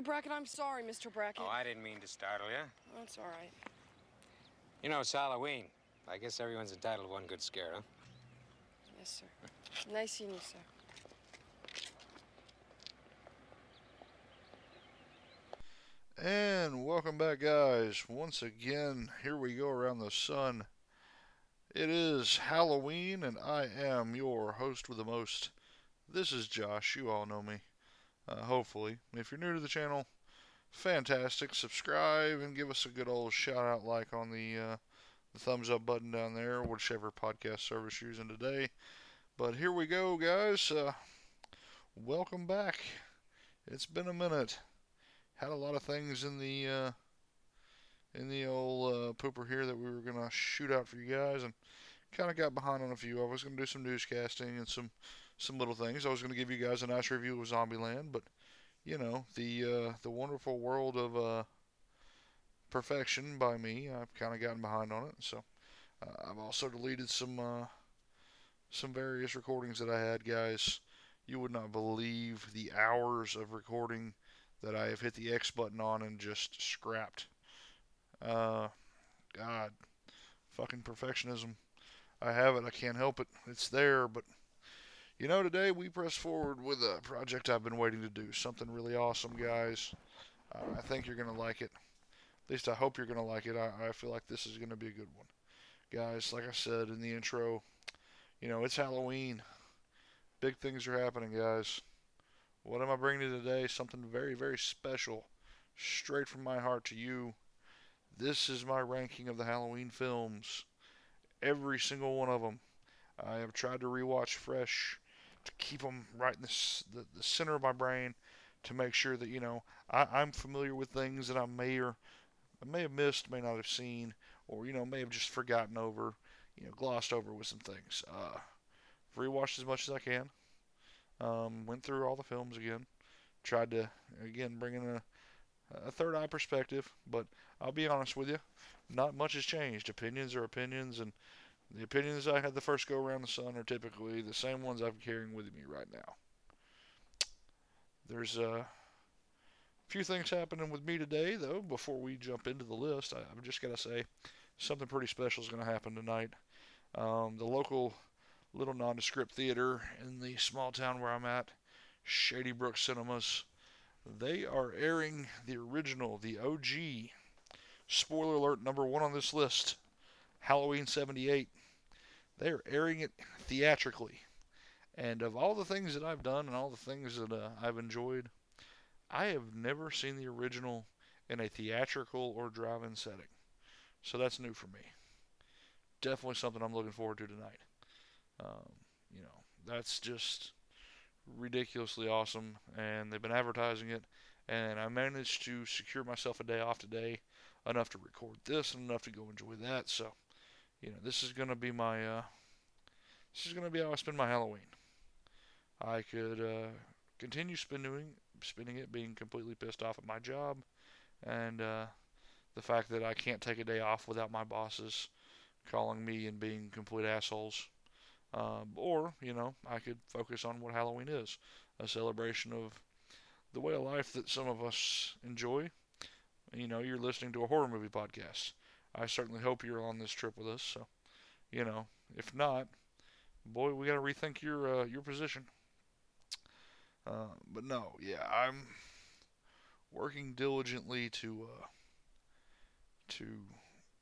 Mr. Brackett, I'm sorry, Mr. Brackett. Oh, I didn't mean to startle you. That's all right. You know, it's Halloween. I guess everyone's entitled to one good scare, huh? Yes, sir. Nice seeing you, sir. And welcome back, guys. Once again, here we go around the sun. It is Halloween, and I am your host with the most. This is Josh. You all know me, uh, hopefully. If you're new to the channel, fantastic. Subscribe and give us a good old shout out like on the, uh, the thumbs up button down there, whichever podcast service you're using today. But here we go, guys. Uh, welcome back. It's been a minute had a lot of things in the uh, in the old uh, pooper here that we were gonna shoot out for you guys, and kind of got behind on a few. I was gonna do some newscasting and some some little things. I was gonna give you guys a nice review of Zombieland, but you know the uh, the wonderful world of uh, perfection by me. I've kind of gotten behind on it, so uh, I've also deleted some uh, some various recordings that I had, guys. You would not believe the hours of recording that I have hit the X button on and just scrapped. Uh, God, fucking perfectionism. I have it. I can't help it. It's there, but you know, today we press forward with a project I've been waiting to do. Something really awesome, guys. Uh, I think you're gonna like it. At least I hope you're gonna like it. I, I feel like this is gonna be a good one, guys. Like I said in the intro, you know, it's Halloween. Big things are happening, guys. What am I bringing you today? Something very, very special, straight from my heart to you. This is my ranking of the Halloween films. Every single one of them. I have tried to rewatch fresh to keep them right in the, the, the center of my brain to make sure that, you know, I, I'm familiar with things that I may or I may have missed, may not have seen, or, you know, may have just forgotten over, you know, glossed over with some things. Uh, rewatched as much as I can. Um, went through all the films again. Tried to again bring in a, a third eye perspective, but I'll be honest with you, not much has changed. Opinions are opinions, and the opinions I had the first go around the sun are typically the same ones I'm carrying with me right now. There's a few things happening with me today, though. Before we jump into the list, I, I've just got to say something pretty special is going to happen tonight. Um, the local little nondescript theater in the small town where I'm at, Shady Brook Cinemas. They are airing the original, the OG, spoiler alert number one on this list, Halloween 78. They are airing it theatrically. And of all the things that I've done and all the things that uh, I've enjoyed, I have never seen the original in a theatrical or drive in setting. So that's new for me. Definitely something I'm looking forward to tonight. Um, you know, that's just ridiculously awesome, and they've been advertising it. And I managed to secure myself a day off today, enough to record this and enough to go enjoy that. So, you know, this is gonna be my uh, this is gonna be how I spend my Halloween. I could uh, continue spending spending it being completely pissed off at my job, and uh, the fact that I can't take a day off without my bosses calling me and being complete assholes. Um, or, you know, I could focus on what Halloween is a celebration of the way of life that some of us enjoy. You know, you're listening to a horror movie podcast. I certainly hope you're on this trip with us. So, you know, if not, boy, we got to rethink your uh, your position. Uh, but no, yeah, I'm working diligently to uh, to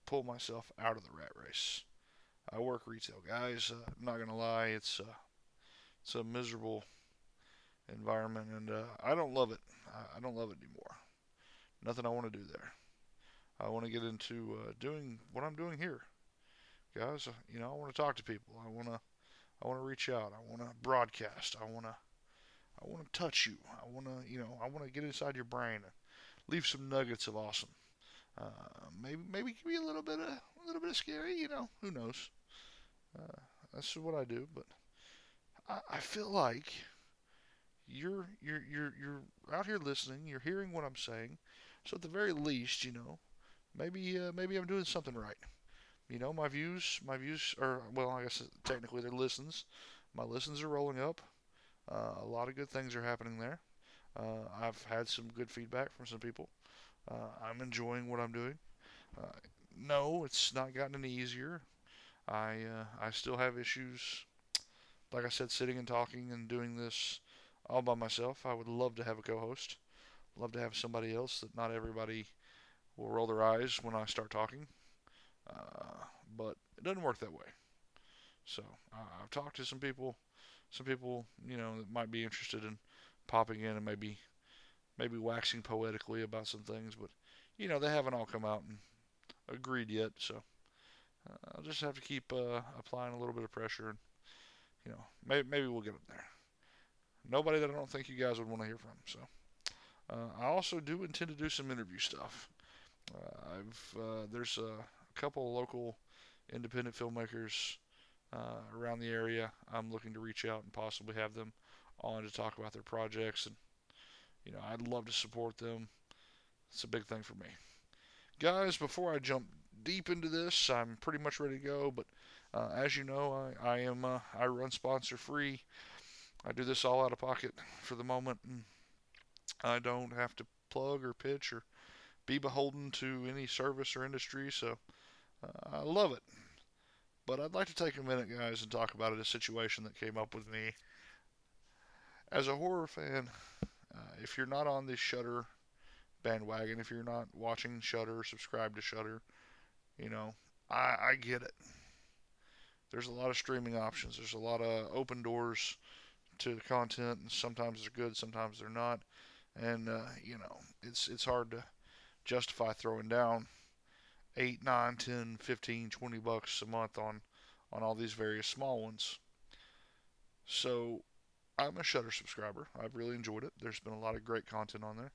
pull myself out of the rat race. I work retail, guys. Uh, I'm not gonna lie, it's uh, it's a miserable environment, and uh, I don't love it. I, I, don't love it anymore. Nothing I want to do there. I want to get into uh, doing what I'm doing here, guys. Uh, you know, I want to talk to people. I want to, I want to reach out. I want to broadcast. I want to, I want to touch you. I want to, you know, I want to get inside your brain and leave some nuggets of awesome. Uh, maybe, maybe give you a little bit of, a little bit of scary. You know, who knows? Uh, that's what I do, but I, I feel like you're you're you're you're out here listening. You're hearing what I'm saying. So at the very least, you know, maybe uh, maybe I'm doing something right. You know, my views my views are well, I guess technically they're listens. My listens are rolling up. Uh, a lot of good things are happening there. Uh, I've had some good feedback from some people. Uh, I'm enjoying what I'm doing. Uh, no, it's not gotten any easier. I uh, I still have issues. Like I said, sitting and talking and doing this all by myself. I would love to have a co-host. Love to have somebody else that not everybody will roll their eyes when I start talking. Uh, but it doesn't work that way. So uh, I've talked to some people, some people you know that might be interested in popping in and maybe maybe waxing poetically about some things, but you know they haven't all come out and agreed yet. So uh, I'll just have to keep uh, applying a little bit of pressure, and you know maybe maybe we'll get up there. Nobody that I don't think you guys would want to hear from. So uh, I also do intend to do some interview stuff. I've there's a couple local independent filmmakers uh, around the area. I'm looking to reach out and possibly have them on to talk about their projects, and you know I'd love to support them. It's a big thing for me, guys. Before I jump deep into this, I'm pretty much ready to go. But uh, as you know, I, I am uh, I run sponsor free. I do this all out of pocket for the moment, and I don't have to plug or pitch or be beholden to any service or industry. So I love it. But I'd like to take a minute, guys, and talk about a situation that came up with me. As a horror fan, uh, if you're not on the Shudder bandwagon, if you're not watching Shudder, subscribe to Shudder, you know, I, I get it. There's a lot of streaming options. There's a lot of open doors to content, and sometimes they're good, sometimes they're not. And uh, you know, it's it's hard to justify throwing down 8, 9, 10, 15, 20 bucks a month on on all these various small ones. So I'm a Shudder subscriber. I've really enjoyed it. There's been a lot of great content on there.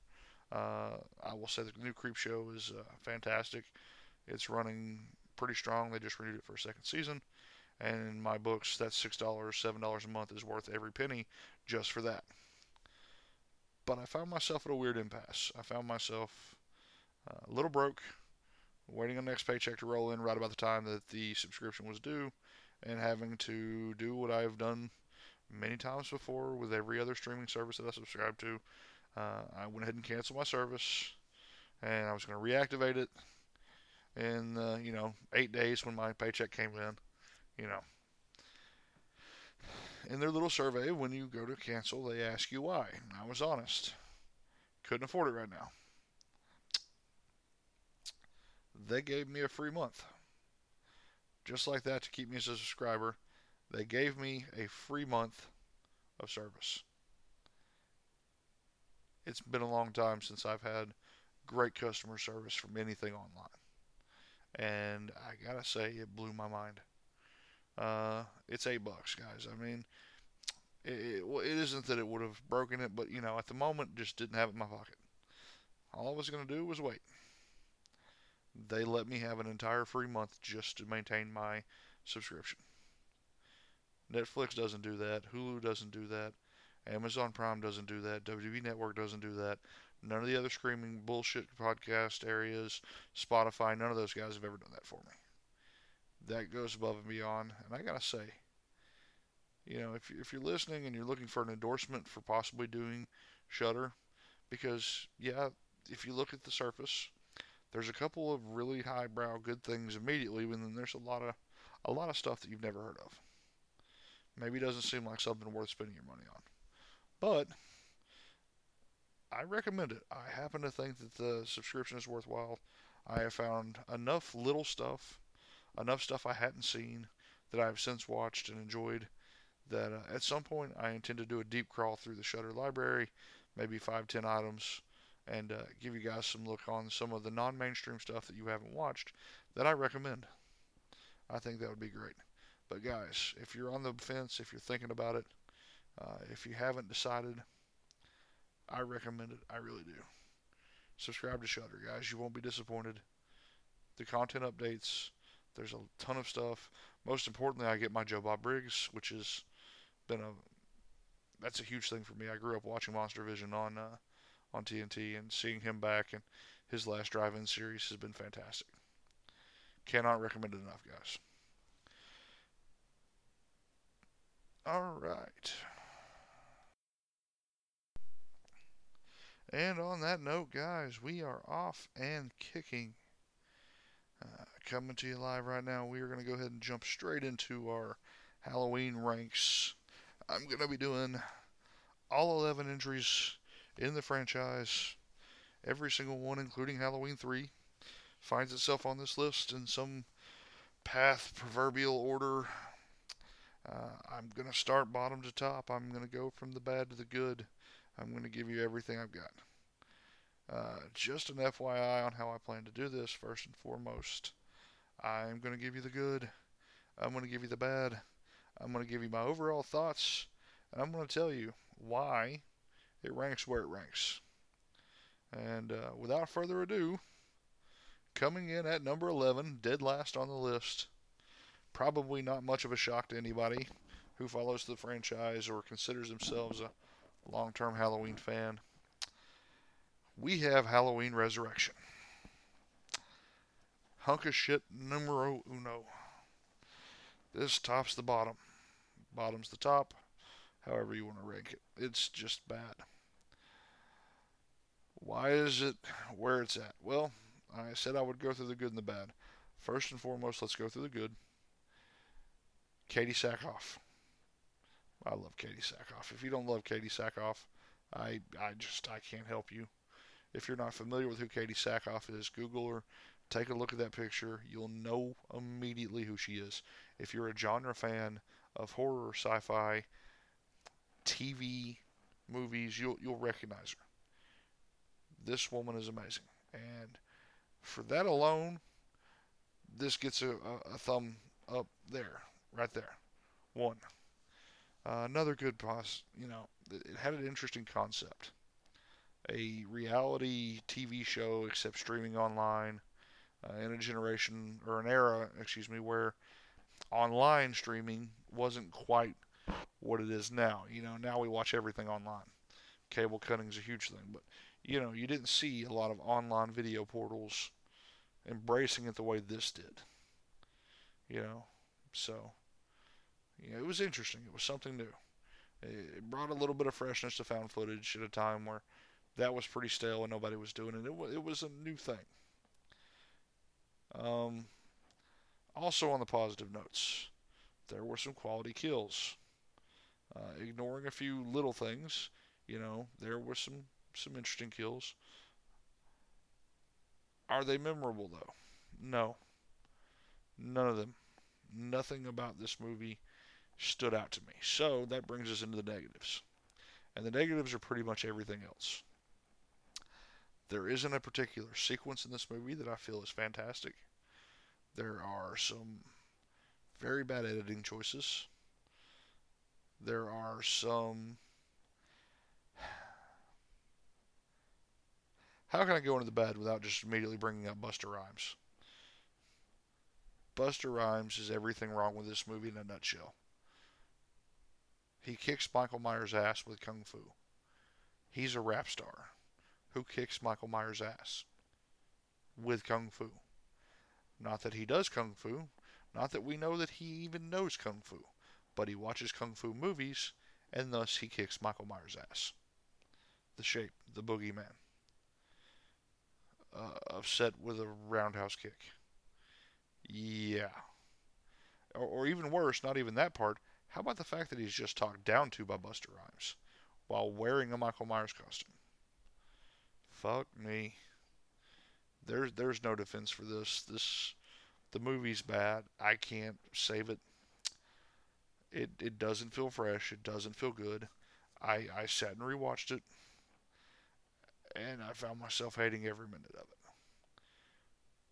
Uh, I will say the new Creepshow is uh, fantastic. It's running pretty strong. They just renewed it for a second season. And in my books, that $6, $7 a month is worth every penny just for that. But I found myself at a weird impasse. I found myself uh, a little broke, waiting on the next paycheck to roll in right about the time that the subscription was due, and having to do what I've done many times before with every other streaming service that I subscribe to. Uh, I went ahead and canceled my service, and I was going to reactivate it in uh, you know eight days when my paycheck came in. You know, in their little survey, when you go to cancel, they ask you why. I was honest, couldn't afford it right now they gave me a free month. Just like that to keep me as a subscriber. They gave me a free month of service. It's been a long time since I've had great customer service from anything online. And I gotta say, it blew my mind. Uh, it's eight bucks, guys. I mean, it, it, well, it isn't that it would have broken it, but you know, at the moment, just didn't have it in my pocket. All I was gonna do was wait they let me have an entire free month just to maintain my subscription. Netflix doesn't do that. Hulu doesn't do that. Amazon Prime doesn't do that. WB Network doesn't do that. None of the other screaming bullshit podcast areas, Spotify, none of those guys have ever done that for me. That goes above and beyond. And I gotta say, you know, if if you're listening and you're looking for an endorsement for possibly doing Shudder, because yeah, if you look at the surface, there's a couple of really highbrow good things immediately, and then there's a lot of a lot of stuff that you've never heard of. Maybe doesn't seem like something worth spending your money on, but I recommend it. I happen to think that the subscription is worthwhile. I have found enough little stuff, enough stuff I hadn't seen that I've since watched and enjoyed. That uh, at some point I intend to do a deep crawl through the Shudder library, maybe five, ten items, and uh, give you guys some look on some of the non-mainstream stuff that you haven't watched that I recommend. I think that would be great. But guys, if you're on the fence, if you're thinking about it, uh, if you haven't decided, I recommend it. I really do. Subscribe to Shudder, guys. You won't be disappointed. The content updates. There's a ton of stuff. Most importantly, I get my Joe Bob Briggs, which has been a that's a huge thing for me. I grew up watching Monster Vision on uh, on TNT, and seeing him back and his last drive-in series has been fantastic. Cannot recommend it enough, guys. All right. And on that note, guys, we are off and kicking. Uh, coming to you live right now, we are going to go ahead and jump straight into our Halloween ranks. I'm going to be doing all 11 entries in the franchise, every single one, including Halloween 3, finds itself on this list in some path, proverbial order. Uh, I'm going to start bottom to top. I'm going to go from the bad to the good. I'm going to give you everything I've got. Uh, just an FYI on how I plan to do this, first and foremost. I'm going to give you the good. I'm going to give you the bad. I'm going to give you my overall thoughts. And I'm going to tell you why it ranks where it ranks. And uh, without further ado, coming in at number 11, dead last on the list, probably not much of a shock to anybody who follows the franchise or considers themselves a long term Halloween fan. We have Halloween Resurrection. Hunk of shit numero uno. This tops the bottom. Bottom's the top, however you want to rank it. It's just bad. Why is it where it's at? Well, I said I would go through the good and the bad. First and foremost, let's go through the good. Katee Sackhoff. I love Katee Sackhoff. If you don't love Katee Sackhoff, I I just I can't help you. If you're not familiar with who Katee Sackhoff is, Google her, take a look at that picture. You'll know immediately who she is. If you're a genre fan of horror, sci-fi, TV, movies, you'll you'll recognize her. This woman is amazing, and for that alone, this gets a, a, a thumb up there, right there. One. Uh, another good pos, you know, it had an interesting concept. A reality TV show, except streaming online, uh, in a generation or an era, excuse me, where online streaming wasn't quite what it is now. You know, now we watch everything online. Cable cutting is a huge thing, but you know, you didn't see a lot of online video portals embracing it the way this did. You know, so you know, it was interesting. It was something new. It brought a little bit of freshness to found footage at a time where that was pretty stale and nobody was doing it. It was, it was a new thing. Um, also on the positive notes, there were some quality kills. Uh, ignoring a few little things, you know, there were some some interesting kills. Are they memorable though? No. None of them. Nothing about this movie stood out to me. So that brings us into the negatives. And the negatives are pretty much everything else. There isn't a particular sequence in this movie that I feel is fantastic. There are some very bad editing choices. There are some. How can I go into the bed without just immediately bringing up Busta Rhymes? Busta Rhymes is everything wrong with this movie in a nutshell. He kicks Michael Myers' ass with Kung Fu. He's a rap star who kicks Michael Myers' ass with Kung Fu. Not that he does Kung Fu, not that we know that he even knows Kung Fu, but he watches Kung Fu movies, and thus he kicks Michael Myers' ass. The shape, the boogeyman. Uh, upset with a roundhouse kick. Yeah. Or, or even worse, not even that part. How about the fact that he's just talked down to by Busta Rhymes while wearing a Michael Myers costume? Fuck me. There's there's no defense for this. This the movie's bad. I can't save it. It it doesn't feel fresh. It doesn't feel good. I I sat and rewatched it, and I found myself hating every minute of it.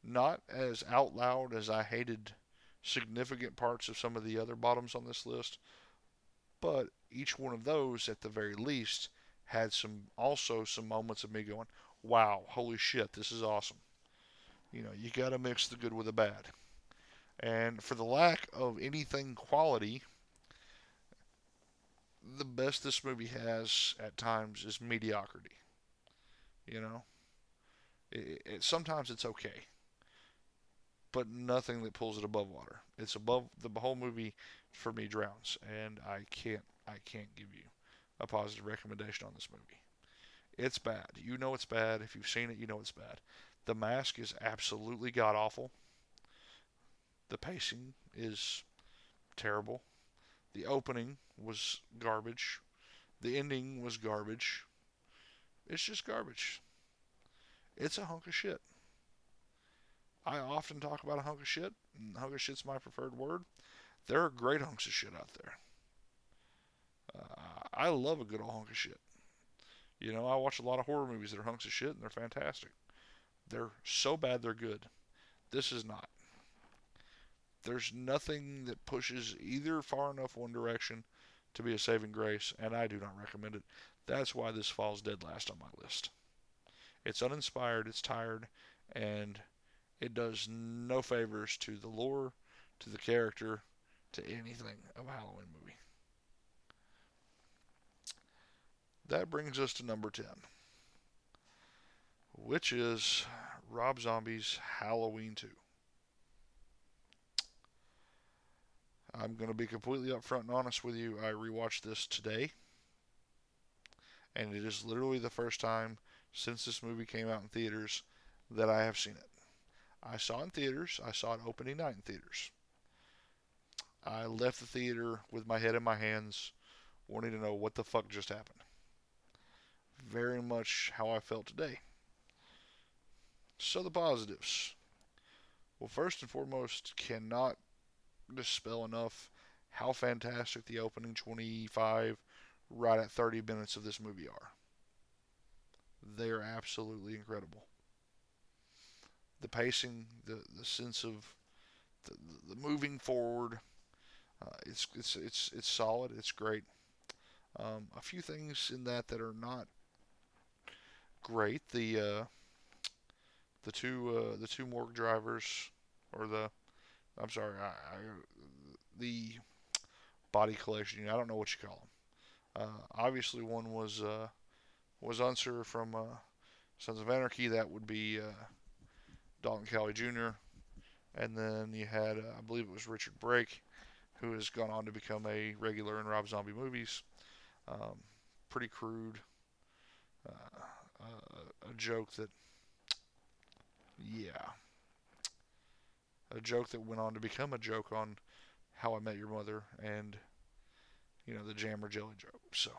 Not as out loud as I hated significant parts of some of the other bottoms on this list, but each one of those, at the very least, had some also some moments of me going, "Wow, holy shit, this is awesome." You know, you got to mix the good with the bad. And for the lack of anything quality, the best this movie has at times is mediocrity. You know, it, it, sometimes it's okay, but nothing that pulls it above water. It's above the whole movie for me drowns, and I can't I can't give you a positive recommendation on this movie. It's bad. You know it's bad. If you've seen it, you know it's bad. The mask is absolutely god awful. The pacing is terrible. The opening was garbage. The ending was garbage. It's just garbage. It's a hunk of shit. I often talk about a hunk of shit, and hunk of shit's my preferred word. There are great hunks of shit out there. Uh, I love a good old hunk of shit. You know, I watch a lot of horror movies that are hunks of shit, and they're fantastic. They're so bad they're good. This is not. There's nothing that pushes either far enough one direction to be a saving grace, and I do not recommend it. That's why this falls dead last on my list. It's uninspired, it's tired, and it does no favors to the lore, to the character, to anything of a Halloween movie. That brings us to number 10, which is Rob Zombie's Halloween 2. I'm going to be completely upfront and honest with you. I rewatched this today, and it is literally the first time since this movie came out in theaters that I have seen it. I saw it in theaters. I saw it opening night in theaters. I left the theater with my head in my hands, wanting to know what the fuck just happened. Very much how I felt today. So the positives. Well, first and foremost, cannot dispel enough how fantastic the opening 25, right at 30 minutes of this movie are. They are absolutely incredible. The pacing, the, the sense of the, the moving forward, uh, it's, it's, it's, it's solid, it's great. Um, a few things in that that are not great. The uh, the two uh, the two morgue drivers or the I'm sorry, I, I, the body collection unit. I don't know what you call them. Uh, obviously, one was uh, was Unser from uh, Sons of Anarchy. That would be Dayton Callie Jr. And then you had, I believe it was Richard Brake, who has gone on to become a regular in Rob Zombie movies. Um, pretty crude. A joke that, yeah a joke that went on to become a joke on How I Met Your Mother and you know the Jammer Jelly joke. So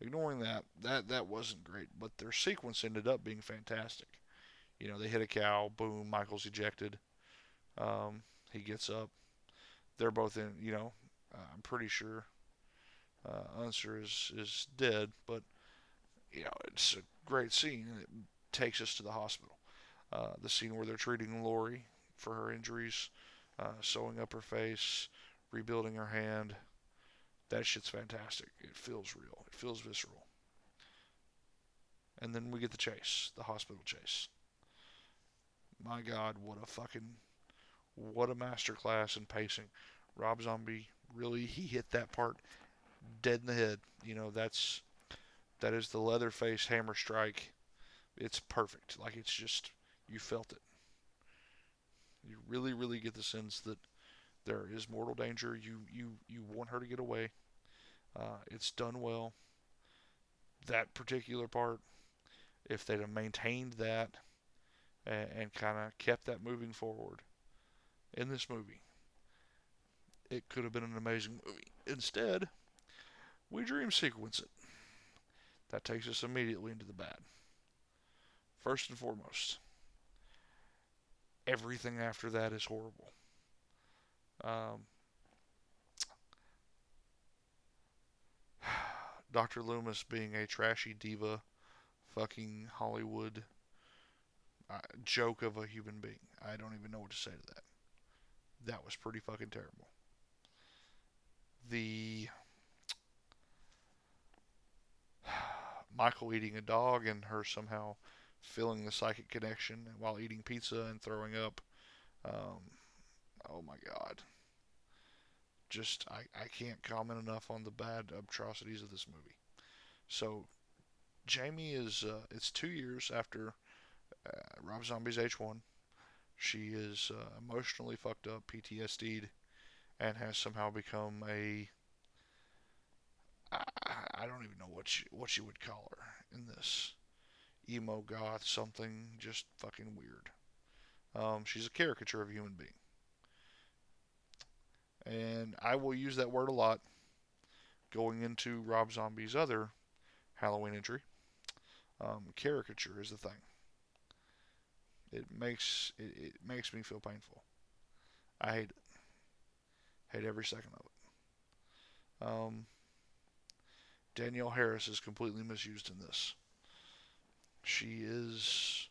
ignoring that, that that wasn't great, but their sequence ended up being fantastic. You know, they hit a cow, boom, Michael's ejected. Um, he gets up. They're both in. You know, uh, I'm pretty sure uh, Unser is is dead, but you know it's a great scene. It takes us to the hospital. Uh, the scene where they're treating Laurie for her injuries, uh, sewing up her face, rebuilding her hand. That shit's fantastic. It feels real. It feels visceral. And then we get the chase, the hospital chase. My God, what a fucking, what a masterclass in pacing. Rob Zombie really he hit that part dead in the head. You know that's that is the Leatherface hammer strike. It's perfect. Like it's just you felt it. You really, really get the sense that there is mortal danger. You you you want her to get away. Uh, it's done well. That particular part, if they'd have maintained that and, and kind of kept that moving forward in this movie, it could have been an amazing movie. Instead, we dream sequence it. That takes us immediately into the bad. First and foremost, everything after that is horrible. Um, Dr. Loomis being a trashy diva, fucking Hollywood uh, joke of a human being. I don't even know what to say to that. That was pretty fucking terrible. The Michael eating a dog and her somehow feeling the psychic connection while eating pizza and throwing up. Um, oh my God. Just, I, I can't comment enough on the bad atrocities of this movie. So, Jamie is, uh, it's two years after uh, Rob Zombie's H1. She is uh, emotionally fucked up, PTSD'd, and has somehow become a. I, I don't even know what she, what you would call her in this emo goth something just fucking weird. Um, she's a caricature of a human being, and I will use that word a lot going into Rob Zombie's other Halloween entry. Um, caricature is the thing. It makes it, it makes me feel painful. I hate it. Hate every second of it. Um, Danielle Harris is completely misused in this. She is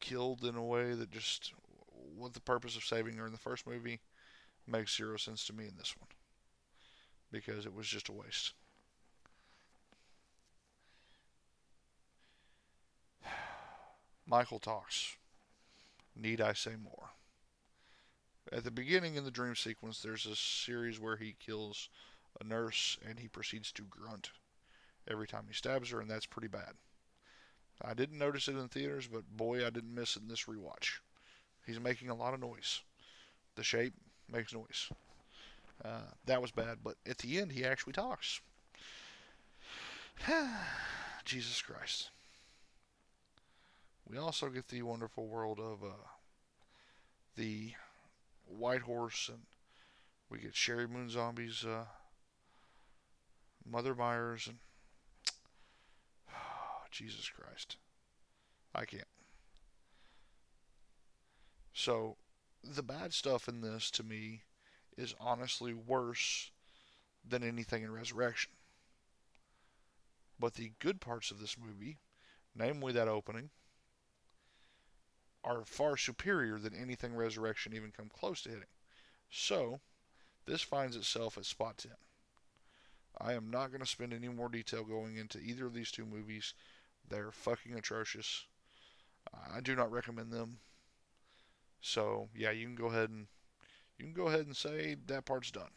killed in a way that just, what the purpose of saving her in the first movie makes zero sense to me in this one. Because it was just a waste. Michael talks. Need I say more? At the beginning in the dream sequence, there's a series where he kills a nurse and he proceeds to grunt every time he stabs her, and that's pretty bad. I didn't notice it in theaters, but boy, I didn't miss it in this rewatch. He's making a lot of noise. The shape makes noise. Uh, that was bad, but at the end, he actually talks. Jesus Christ. We also get the wonderful world of uh, the White Horse, and we get Sheri Moon Zombie's uh, Mother Myers, and Jesus Christ, I can't. So, the bad stuff in this to me is honestly worse than anything in Resurrection. But the good parts of this movie, namely that opening, are far superior than anything Resurrection even come close to hitting. So, this finds itself at spot 10. I am not going to spend any more detail going into either of these two movies. They're fucking atrocious. I do not recommend them. So, yeah, you can go ahead and you can go ahead and say that part's done.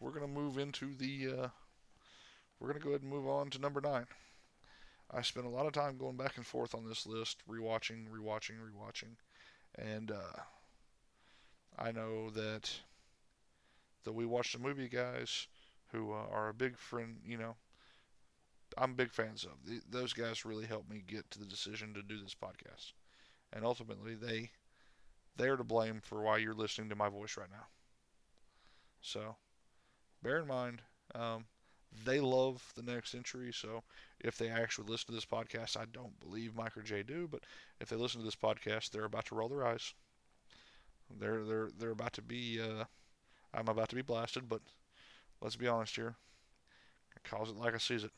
We're to move into the uh, we're to go ahead and move on to number 9. I spent a lot of time going back and forth on this list, rewatching, rewatching, rewatching, and uh, I know that the We Watched the Movie guys, who uh, are a big friend, you know, I'm big fans of. The, those guys really helped me get to the decision to do this podcast, and ultimately they they're to blame for why you're listening to my voice right now. So, bear in mind, um, they love the next entry. So if they actually listen to this podcast, I don't believe Mike or Jay do, but if they listen to this podcast, they're about to roll their eyes. They're they're they're about to be. Uh, I'm about to be blasted, but let's be honest here. I calls it like I sees it.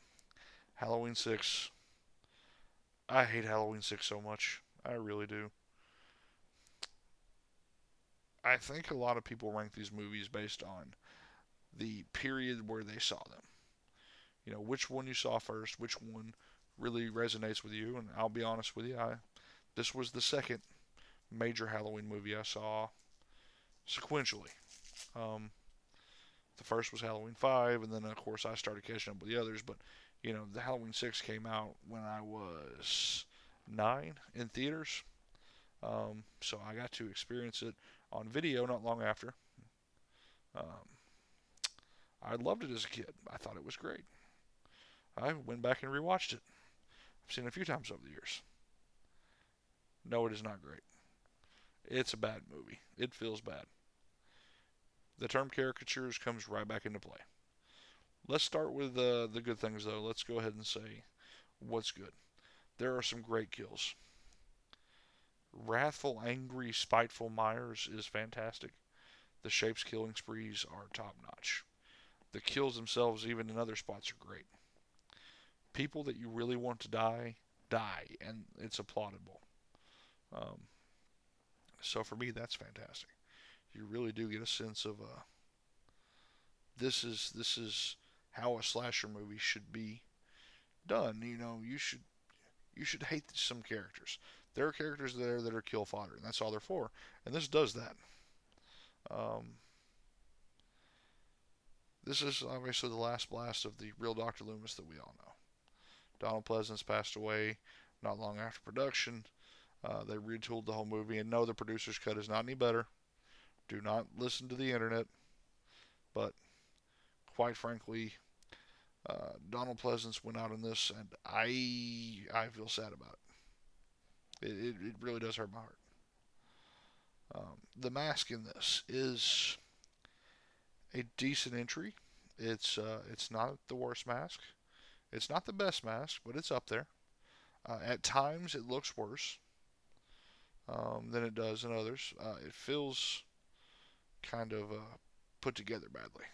Halloween six. I hate Halloween six so much. I really do. I think a lot of people rank these movies based on the period where they saw them you know which one you saw first, which one really resonates with you. And I'll be honest with you, I this was the second major Halloween movie I saw sequentially. Um, the first was Halloween Five, and then of course I started catching up with the others. But you know, the Halloween Six came out when I was nine in theaters, um, so I got to experience it on video not long after. Um, I loved it as a kid. I thought it was great. I went back and rewatched it. I've seen it a few times over the years. No, it is not great. It's a bad movie. It feels bad. The term caricatures comes right back into play. Let's start with uh, the good things, though. Let's go ahead and say what's good. There are some great kills. Wrathful, angry, spiteful Myers is fantastic. The Shapes killing sprees are top notch. The kills themselves, even in other spots, are great people that you really want to die die, and it's applaudable. Um, so for me, that's fantastic. You really do get a sense of uh, this is this is how a slasher movie should be done. You know, you should you should hate some characters. There are characters there that are kill fodder, and that's all they're for. And this does that. Um, this is obviously the last blast of the real Dr. Loomis that we all know. Donald Pleasence passed away not long after production. Uh, they retooled the whole movie, and no, the producer's cut is not any better. Do not listen to the internet. But quite frankly, uh, Donald Pleasence went out on this, and I I feel sad about it. It, it, it really does hurt my heart. Um, the mask in this is a decent entry. It's uh, it's not the worst mask. It's not the best mask, but it's up there. Uh, at times, it looks worse um, than it does in others. Uh, it feels kind of uh, put together badly.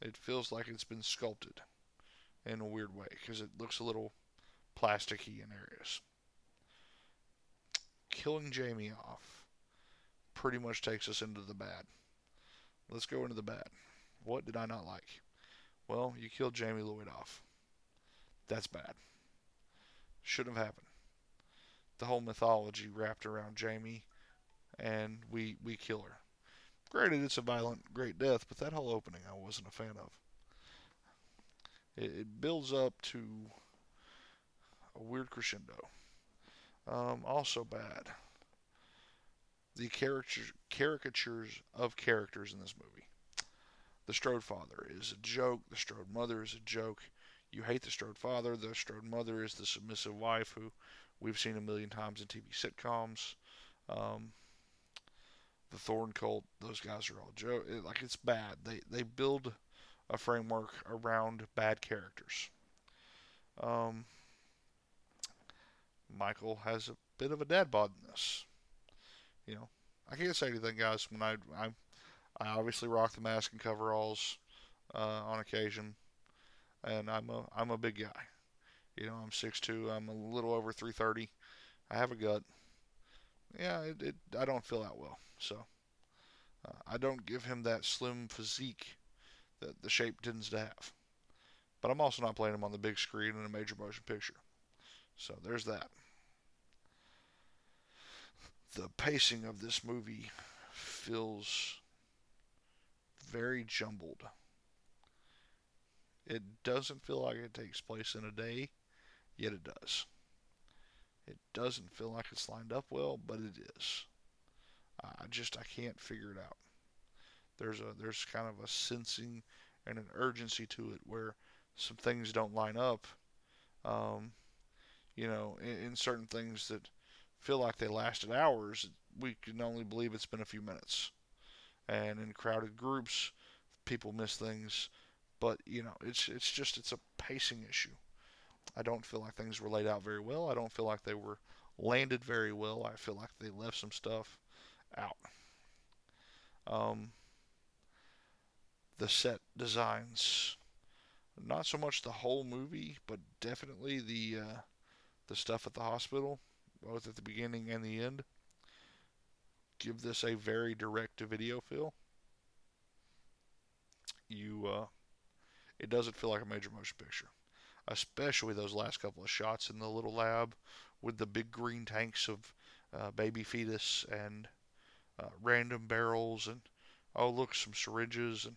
It feels like it's been sculpted in a weird way because it looks a little plasticky in areas. Killing Jamie off pretty much takes us into the bad. Let's go into the bad. What did I not like? Well, you killed Jamie Lloyd off. That's bad. Shouldn't have happened. The whole mythology wrapped around Jamie, and we we kill her. Granted, it's a violent, great death, but that whole opening I wasn't a fan of. It, it builds up to a weird crescendo. Um, also bad. The caricature, caricatures of characters in this movie. The Strode father is a joke. The Strode mother is a joke. You hate the Strode father. The Strode mother is the submissive wife who we've seen a million times in TV sitcoms. Um, the Thorn Cult, those guys are all joke. Like it's bad. They they build a framework around bad characters. Um, Michael has a bit of a dad bod in this. You know, I can't say anything, guys. When I I, I obviously rock the mask and coveralls uh, on occasion, and I'm a I'm a big guy. You know, I'm 6'2". I'm a little over 330. I have a gut. Yeah, it, it I don't feel that well. So uh, I don't give him that slim physique that the shape tends to have. But I'm also not playing him on the big screen in a major motion picture. So there's that. The pacing of this movie feels very jumbled. It doesn't feel like it takes place in a day, yet it does. It doesn't feel like it's lined up well, but it is. I just I can't figure it out. There's a there's kind of a sensing and an urgency to it where some things don't line up. Um, you know, in, in certain things that feel like they lasted hours, we can only believe it's been a few minutes. And in crowded groups, people miss things, but you know, it's it's just it's a pacing issue. I don't feel like things were laid out very well. I don't feel like they were landed very well. I feel like they left some stuff out. Um, the set designs, not so much the whole movie, but definitely the uh, the stuff at the hospital, both at the beginning and the end, give this a very direct to video feel. You, uh, it doesn't feel like a major motion picture, especially those last couple of shots in the little lab with the big green tanks of uh, baby fetus and uh, random barrels and oh look some syringes and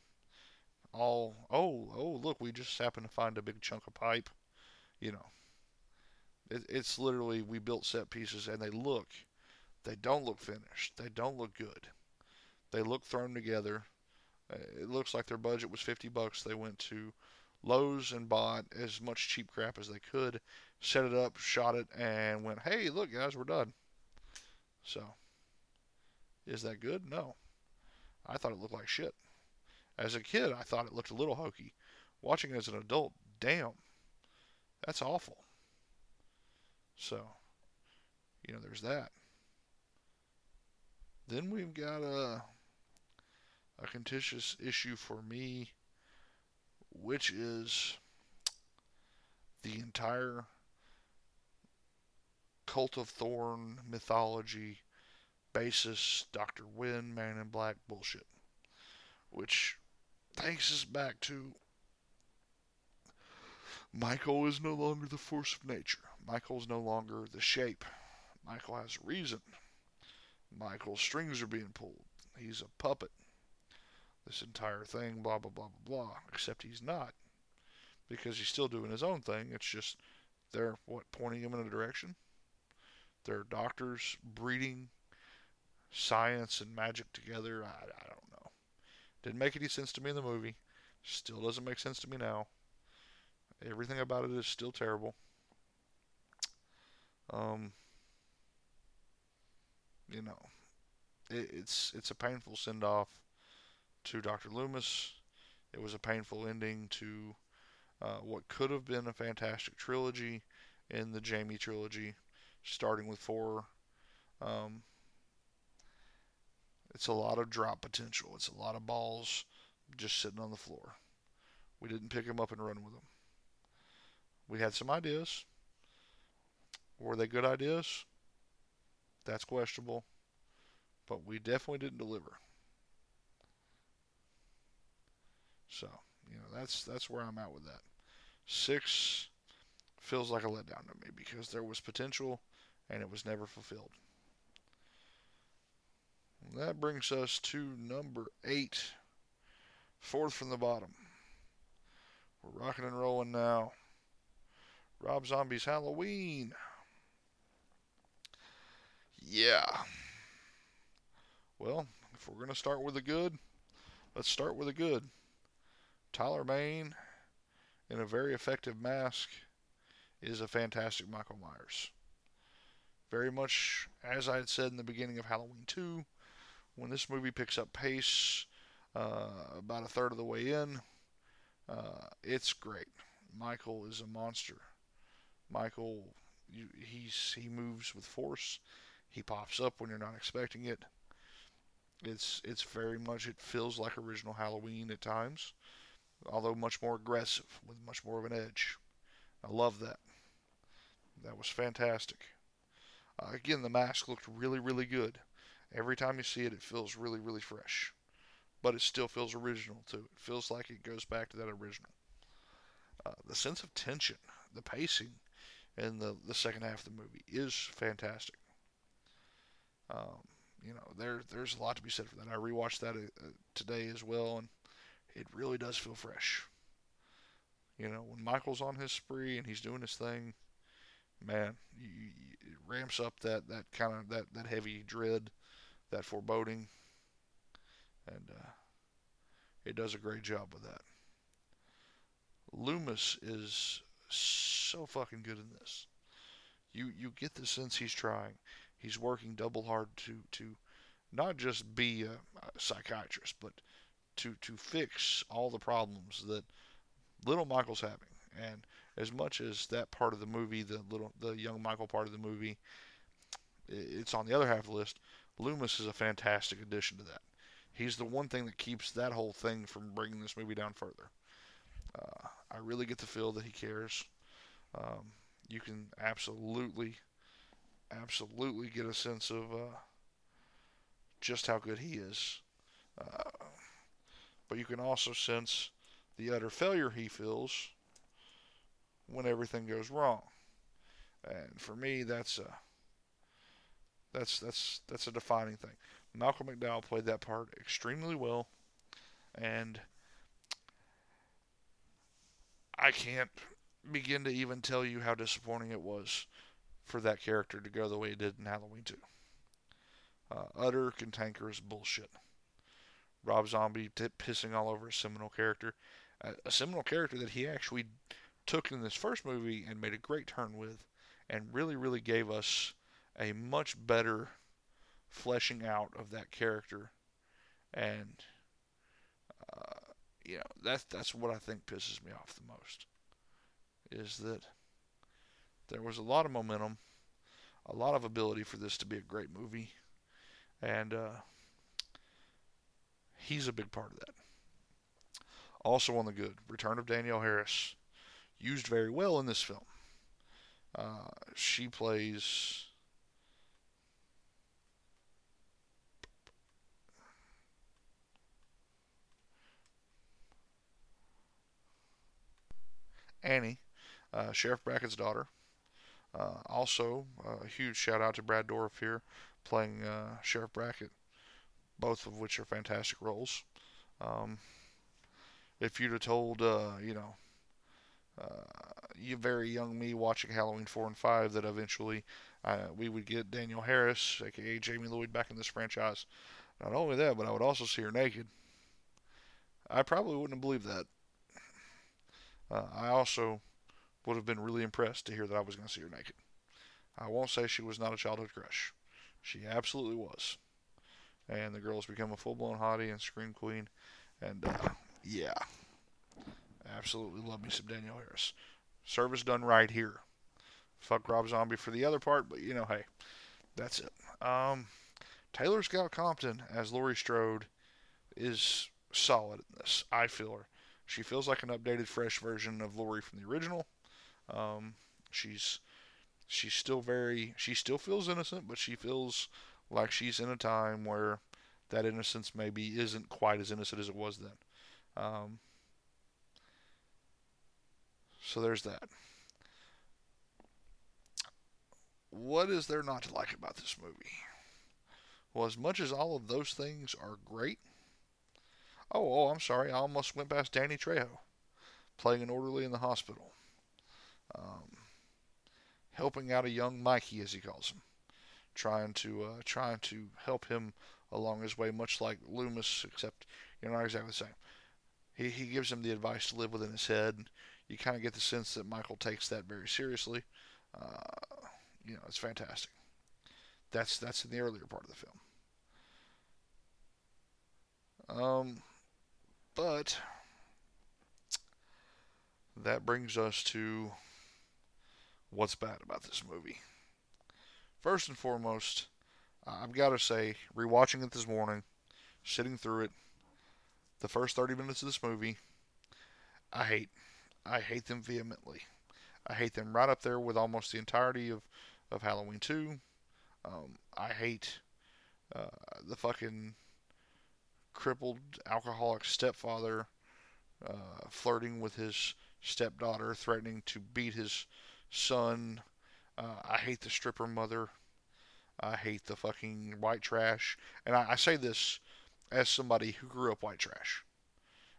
all oh oh look we just happened to find a big chunk of pipe you know it, it's literally we built set pieces and they look they don't look finished they don't look good they look thrown together uh, it looks like their budget was 50 bucks they went to Lowe's and bought as much cheap crap as they could set it up shot it and went hey look guys we're done so is that good? No. I thought it looked like shit. As a kid, I thought it looked a little hokey. Watching it as an adult, damn, that's awful. So, you know, there's that. Then we've got a a contentious issue for me, which is the entire Cult of Thorn mythology basis Dr. Wynn, Man in Black bullshit. Which takes us back to Michael is no longer the force of nature. Michael is no longer the shape. Michael has reason. Michael's strings are being pulled. He's a puppet. This entire thing, blah, blah, blah, blah, blah. Except he's not. Because he's still doing his own thing. It's just they're, what, pointing him in a direction? They're doctors breeding science and magic together. I, I don't know. Didn't make any sense to me in the movie. Still doesn't make sense to me now. Everything about it is still terrible. Um, you know, it, it's it's a painful send off to Dr. Loomis. It was a painful ending to uh, what could have been a fantastic trilogy in the Jamie trilogy, starting with four. Um, it's a lot of drop potential. It's a lot of balls just sitting on the floor. We didn't pick them up and run with them. We had some ideas. Were they good ideas? That's questionable. But we definitely didn't deliver. So, you know, that's that's where I'm at with that. Six feels like a letdown to me because there was potential and it was never fulfilled. That brings us to number eight, fourth from the bottom. We're rocking and rolling now. Rob Zombie's Halloween. Yeah. Well, if we're going to start with the good, let's start with the good. Tyler Mane in a very effective mask is a fantastic Michael Myers. Very much as I had said in the beginning of Halloween 2, when this movie picks up pace uh, about a third of the way in, uh, it's great. Michael is a monster. Michael, he's he moves with force. He pops up when you're not expecting it. It's it's very much it feels like original Halloween at times although much more aggressive with much more of an edge. I love that. That was fantastic. Uh, again, the mask looked really, really good. Every time you see it, it feels really, really fresh. But it still feels original, too. It feels like it goes back to that original. Uh, the sense of tension, the pacing in the, the second half of the movie is fantastic. Um, you know, there there's a lot to be said for that. I rewatched that uh, today as well, and it really does feel fresh. You know, when Michael's on his spree and he's doing his thing, man, you, you, it ramps up that, that kind of that, that heavy dread, that foreboding, and uh, it does a great job with that. Loomis is so fucking good in this. You you get the sense he's trying. He's working double hard to to not just be a, a psychiatrist, but to to fix all the problems that little Michael's having. And as much as that part of the movie, the little the young Michael part of the movie, it's on the other half of the list. Loomis is a fantastic addition to that. He's the one thing that keeps that whole thing from bringing this movie down further. Uh, I really get the feel that he cares. Um, you can absolutely, absolutely get a sense of uh, just how good he is. Uh, but you can also sense the utter failure he feels when everything goes wrong. And for me, that's a that's that's that's a defining thing. Malcolm McDowell played that part extremely well, and I can't begin to even tell you how disappointing it was for that character to go the way it did in Halloween 2. Uh, utter cantankerous bullshit. Rob Zombie t- pissing all over a seminal character, uh, a seminal character that he actually took in this first movie and made a great turn with, and really, really gave us a much better fleshing out of that character, and uh, you know that's that's what I think pisses me off the most, is that there was a lot of momentum, a lot of ability for this to be a great movie, and uh, He's a big part of that. Also on the good, return of Danielle Harris, used very well in this film. Uh, she plays. Annie, uh, Sheriff Brackett's daughter. Uh, also, a huge shout out to Brad Dourif here, playing uh, Sheriff Brackett both of which are fantastic roles. Um, if you'd have told, uh, you know, uh, you very young me watching Halloween 4 and 5 that eventually uh, we would get Danielle Harris, aka Jamie Lloyd, back in this franchise. Not only that, but I would also see her naked. I probably wouldn't have believed that. Uh, I also would have been really impressed to hear that I was going to see her naked. I won't say she was not a childhood crush. She absolutely was. And the girl has become a full blown hottie and scream queen. And uh, yeah, absolutely love me some Danielle Harris. Service done right here. Fuck Rob Zombie for the other part, but you know, hey, that's it. Um, Taylor Scout Compton as Laurie Strode is solid in this. I feel her. She feels like an updated, fresh version of Laurie from the original. Um, she's she's still very she still feels innocent, but she feels like she's in a time where that innocence maybe isn't quite as innocent as it was then. Um, so there's that. What is there not to like about this movie? Well, as much as all of those things are great. Oh, oh, I'm sorry. I almost went past Danny Trejo playing an orderly in the hospital. Um, helping out a young Mikey, as he calls him, trying to uh, trying to help him along his way, much like Loomis, except you're not exactly the same. He he gives him the advice to live within his head. You kind of get the sense that Michael takes that very seriously. Uh, you know, it's fantastic. That's that's in the earlier part of the film. Um, but that brings us to what's bad about this movie. First and foremost, I've got to say, rewatching it this morning, sitting through it, the first 30 minutes of this movie, I hate. I hate them vehemently. I hate them right up there with almost the entirety of, of Halloween 2. Um, I hate uh, the fucking crippled alcoholic stepfather uh, flirting with his stepdaughter, threatening to beat his son. Uh, I hate the stripper mother. I hate the fucking white trash. And I, I say this as somebody who grew up white trash,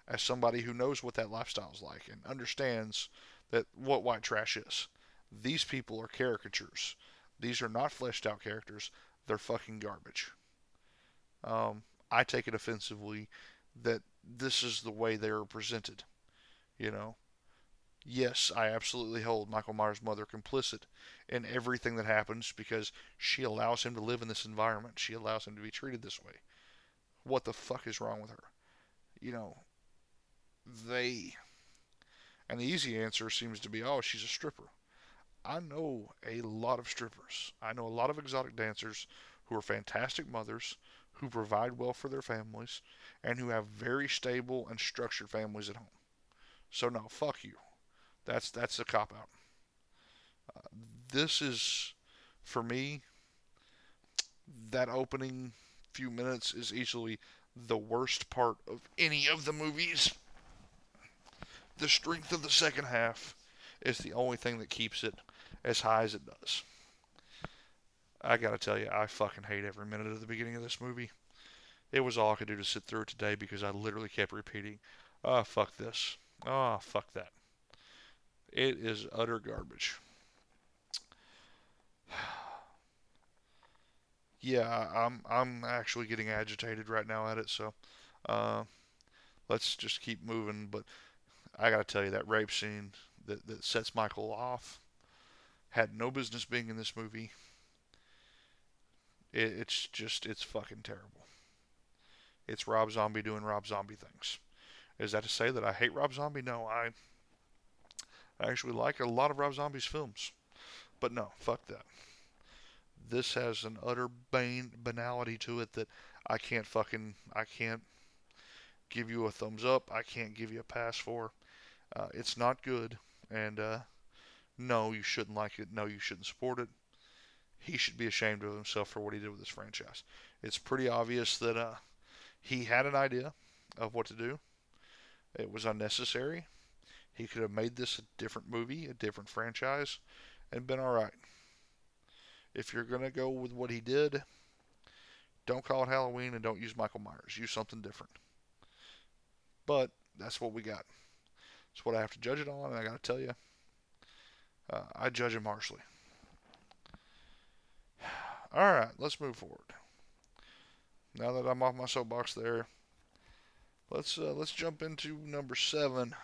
as somebody who knows what that lifestyle is like and understands that what white trash is. These people are caricatures. These are not fleshed out characters. They're fucking garbage. Um, I take it offensively that this is the way they are presented. You know, yes, I absolutely hold Michael Myers' mother complicit in everything that happens because she allows him to live in this environment. She allows him to be treated this way. What the fuck is wrong with her? You know, they. And the easy answer seems to be, oh, she's a stripper. I know a lot of strippers. I know a lot of exotic dancers who are fantastic mothers, who provide well for their families, and who have very stable and structured families at home. So no, fuck you. That's that's a cop out. Uh, this is, for me, that opening few minutes is easily the worst part of any of the movies. The strength of the second half is the only thing that keeps it as high as it does. I gotta tell you, I fucking hate every minute of the beginning of this movie. It was all I could do to sit through it today because I literally kept repeating, oh, fuck this. Oh, fuck that. It is utter garbage. yeah, I'm I'm actually getting agitated right now at it, so uh, let's just keep moving. But I gotta tell you that rape scene that, that sets Michael off had no business being in this movie. It, it's just it's fucking terrible. It's Rob Zombie doing Rob Zombie things. Is that to say that I hate Rob Zombie? No, I I actually like a lot of Rob Zombie's films. But no, fuck that. This has an utter bane, banality to it that I can't fucking, I can't give you a thumbs up. I can't give you a pass for. Uh, it's not good. And uh, no, you shouldn't like it. No, you shouldn't support it. He should be ashamed of himself for what he did with this franchise. It's pretty obvious that uh, he had an idea of what to do. It was unnecessary. He could have made this a different movie, a different franchise, and been all right. If you're going to go with what he did, don't call it Halloween and don't use Michael Myers. Use something different. But that's what we got. It's what I have to judge it on, and I got to tell you, uh, I judge him harshly. All right, let's move forward. Now that I'm off my soapbox there, let's uh, let's jump into number seven.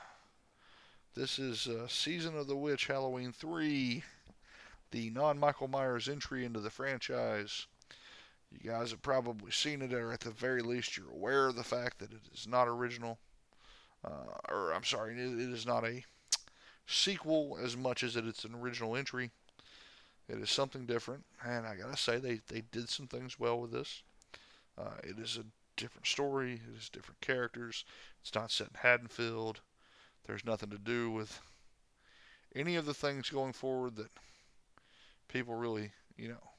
This is uh, Season of the Witch Halloween 3, the non Michael Myers entry into the franchise. You guys have probably seen it, or at the very least, you're aware of the fact that it is not original. Uh, or, I'm sorry, it, it is not a sequel as much as it is an original entry. It is something different, and I gotta say, they, they did some things well with this. Uh, it is a different story, it is different characters, it's not set in Haddonfield. There's nothing to do with any of the things going forward that people really, you know,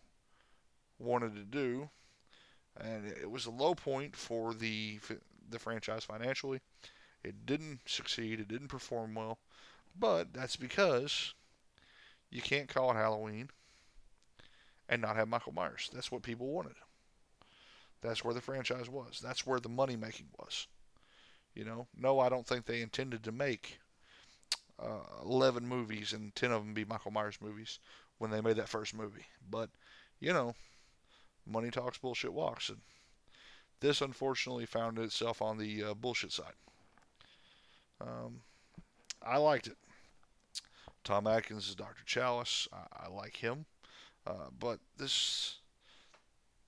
wanted to do. And it was a low point for the the franchise financially. It didn't succeed. It didn't perform well. But that's because you can't call it Halloween and not have Michael Myers. That's what people wanted. That's where the franchise was. That's where the money making was. You know, no, I don't think they intended to make uh, 11 movies and 10 of them be Michael Myers movies when they made that first movie. But, you know, money talks, bullshit walks. And this unfortunately found itself on the uh, bullshit side. Um, I liked it. Tom Atkins is Dr. Challis. I, I like him. Uh, but this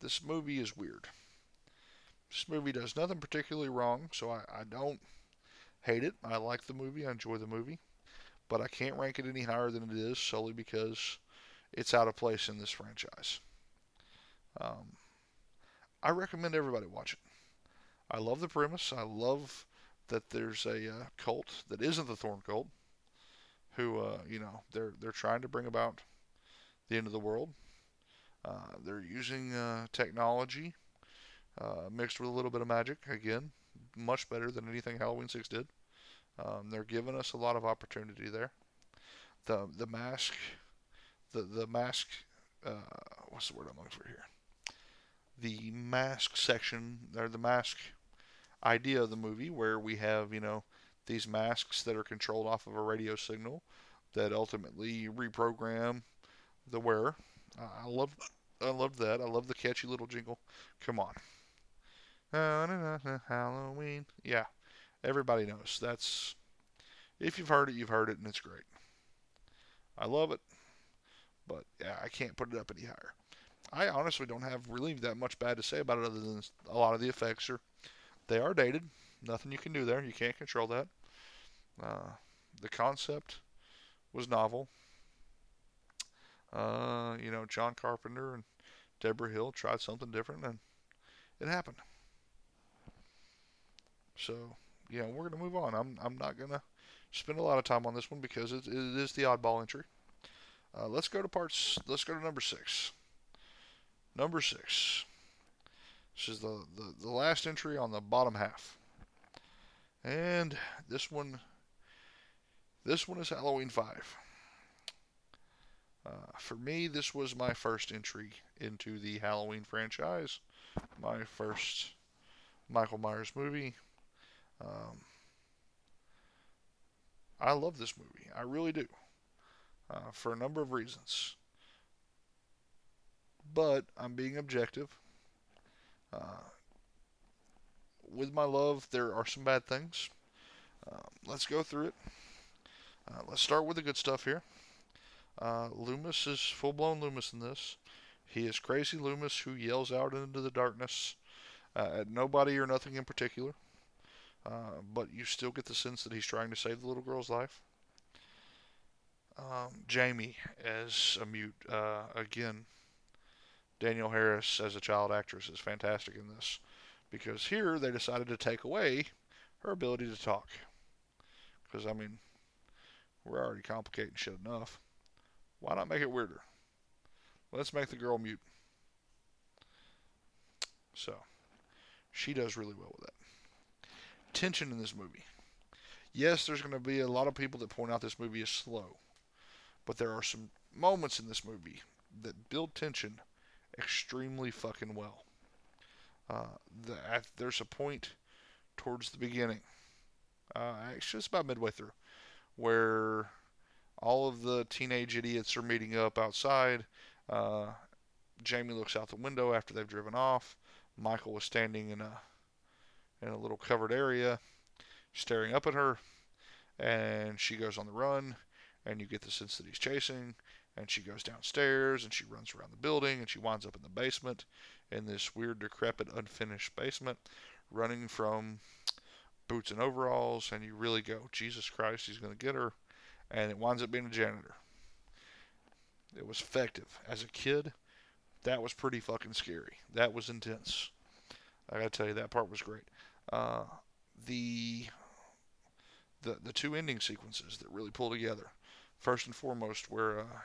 this movie is weird. This movie does nothing particularly wrong, so I, I don't hate it. I like the movie. I enjoy the movie. But I can't rank it any higher than it is solely because it's out of place in this franchise. Um, I recommend everybody watch it. I love the premise. I love that there's a uh, cult that isn't the Thorn cult, who uh, you know they're they're trying to bring about the end of the world. Uh, they're using uh, technology uh, mixed with a little bit of magic. Again, much better than anything Halloween Six did. Um, they're giving us a lot of opportunity there. The the mask, the the mask. Uh, what's the word I'm looking for here? The mask section, or the mask idea of the movie, where we have you know these masks that are controlled off of a radio signal that ultimately reprogram the wearer. I love I love that. I love the catchy little jingle. Come on. Halloween. Yeah, everybody knows. That's if you've heard it, you've heard it, and it's great. I love it, but yeah, I can't put it up any higher. I honestly don't have really that much bad to say about it, other than a lot of the effects are they are dated. Nothing you can do there. You can't control that. Uh, the concept was novel. Uh, you know, John Carpenter and Debra Hill tried something different, and it happened. So, yeah, we're gonna move on. I'm I'm not gonna spend a lot of time on this one because it, it is the oddball entry. Uh, let's go to parts. Let's go to number six. Number six. This is the, the, the last entry on the bottom half. And this one this one is Halloween 5. Uh, for me, this was my first entry into the Halloween franchise. My first Michael Myers movie. Um, I love this movie. I really do. Uh, for a number of reasons. But I'm being objective. Uh, with my love, there are some bad things. Uh, let's go through it. Uh, let's start with the good stuff here. Uh, Loomis is full blown Loomis in this. He is crazy Loomis who yells out into the darkness uh, at nobody or nothing in particular. Uh, but you still get the sense that he's trying to save the little girl's life. Um, Jamie as a mute, uh, again, Danielle Harris as a child actress is fantastic in this because here they decided to take away her ability to talk. Because, I mean, we're already complicating shit enough. Why not make it weirder? Let's make the girl mute. So, she does really well with that. Tension in this movie. Yes, there's going to be a lot of people that point out this movie is slow. But there are some moments in this movie that build tension extremely fucking well. Uh, the, there's a point towards the beginning, uh, actually, it's about midway through, where all of the teenage idiots are meeting up outside. Uh, Jamie looks out the window after they've driven off. Michael was standing in a in a little covered area, staring up at her, and she goes on the run, and you get the sense that he's chasing, and she goes downstairs, and she runs around the building, and she winds up in the basement, in this weird, decrepit, unfinished basement, running from boots and overalls, and you really go, Jesus Christ, he's going to get her, and it winds up being a janitor. It was effective. As a kid, that was pretty fucking scary. That was intense. I gotta tell you, that part was great. Uh, the the the two ending sequences that really pull together. First and foremost, where uh,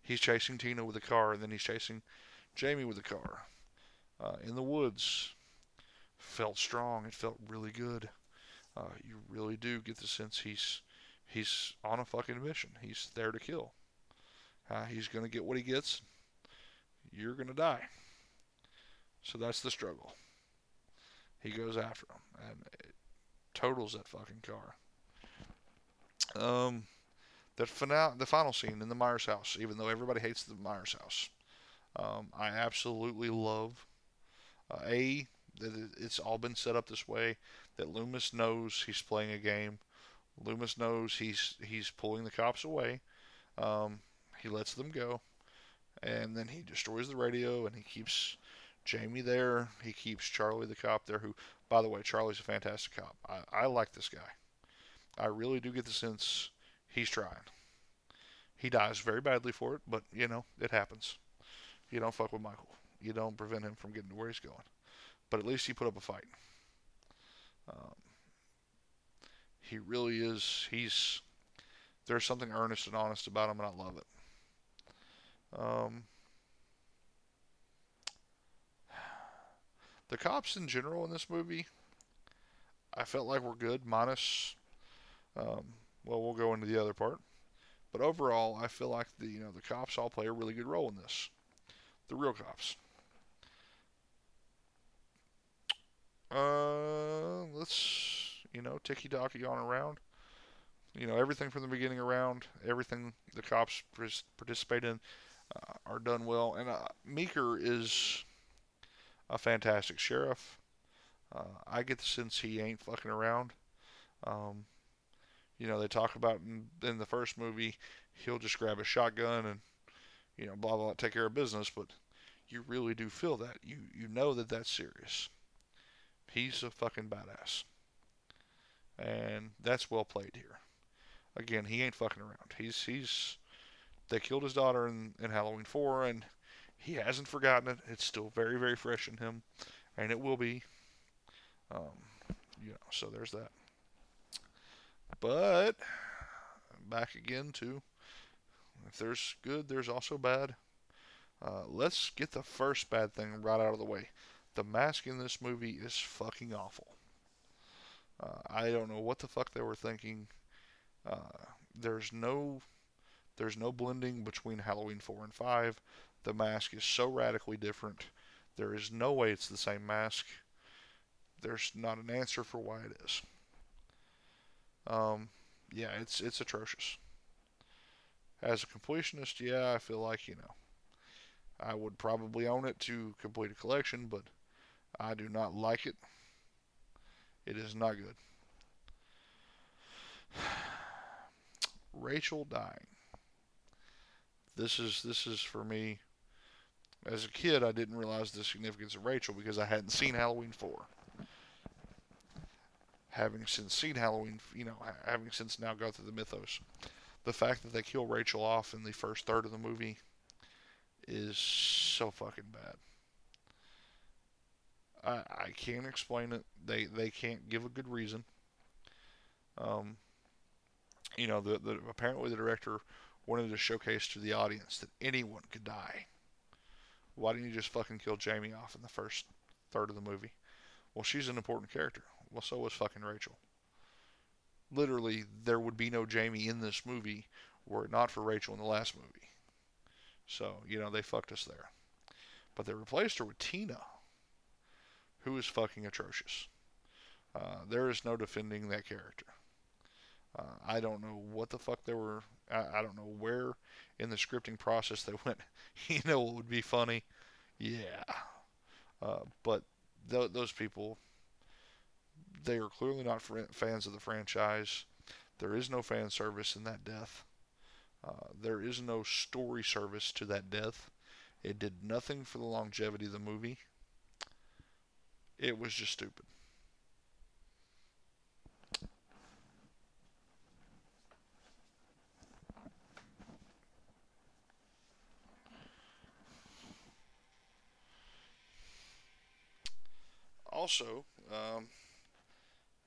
he's chasing Tina with a car, and then he's chasing Jamie with a car uh, in the woods. Felt strong. It felt really good. Uh, you really do get the sense he's he's on a fucking mission. He's there to kill. Uh, he's gonna get what he gets. You're gonna die. So that's the struggle. He goes after him and totals that fucking car. Um, the final the final scene in the Myers house, even though everybody hates the Myers house, um, I absolutely love. Uh, a that it's all been set up this way that Loomis knows he's playing a game. Loomis knows he's he's pulling the cops away. Um, he lets them go, and then he destroys the radio and he keeps Jamie there. He keeps Charlie the cop there. Who, by the way, Charlie's a fantastic cop. I, I like this guy. I really do get the sense he's trying. He dies very badly for it, but you know it happens. You don't fuck with Michael. You don't prevent him from getting to where he's going. But at least he put up a fight. Um, he really is. He's there's something earnest and honest about him, and I love it. Um, the cops in general in this movie, I felt like were good, minus. Um, well, we'll go into the other part, but overall, I feel like the you know the cops all play a really good role in this. The real cops. Uh, let's you know ticky tacky on around. You know everything from the beginning around, everything the cops participate in uh, are done well, and uh, Meeker is a fantastic sheriff. Uh, I get the sense he ain't fucking around. Um, you know, they talk about in, in the first movie, he'll just grab a shotgun and, you know, blah, blah, blah, take care of business, but you really do feel that. You, you know that that's serious. He's a fucking badass. And that's well played here. Again, he ain't fucking around. He's, he's, they killed his daughter in, in Halloween 4, and he hasn't forgotten it. It's still very, very fresh in him, and it will be. Um, you know, so there's that. But back again to if there's good, there's also bad. Uh, let's get the first bad thing right out of the way. The mask in this movie is fucking awful. Uh, I don't know what the fuck they were thinking. Uh, there's no, there's no blending between Halloween 4 and 5. The mask is so radically different. There is no way it's the same mask. There's not an answer for why it is. Um, yeah, it's it's atrocious. As a completionist, yeah, I feel like you know, I would probably own it to complete a collection, but I do not like it. It is not good. Rachel dying. This is this is for me. As a kid, I didn't realize the significance of Rachel because I hadn't seen Halloween 4 having since seen Halloween, you know, having since now go through the mythos, the fact that they kill Rachel off in the first third of the movie is so fucking bad. I I can't explain it. They they can't give a good reason. Um, you know, the the apparently the director wanted to showcase to the audience that anyone could die. Why didn't you just fucking kill Jamie off in the first third of the movie? Well, she's an important character. Well, so was fucking Rachel. Literally, there would be no Jamie in this movie were it not for Rachel in the last movie. So, you know, they fucked us there. But they replaced her with Tina, who is fucking atrocious. Uh, there is no defending that character. Uh, I don't know what the fuck they were. I, I, don't know where in the scripting process they went. you know what would be funny? Yeah. Uh, but th- those people they are clearly not fr- fans of the franchise. There is no fan service in that death. Uh, there is no story service to that death. It did nothing for the longevity of the movie. It was just stupid. Also, um,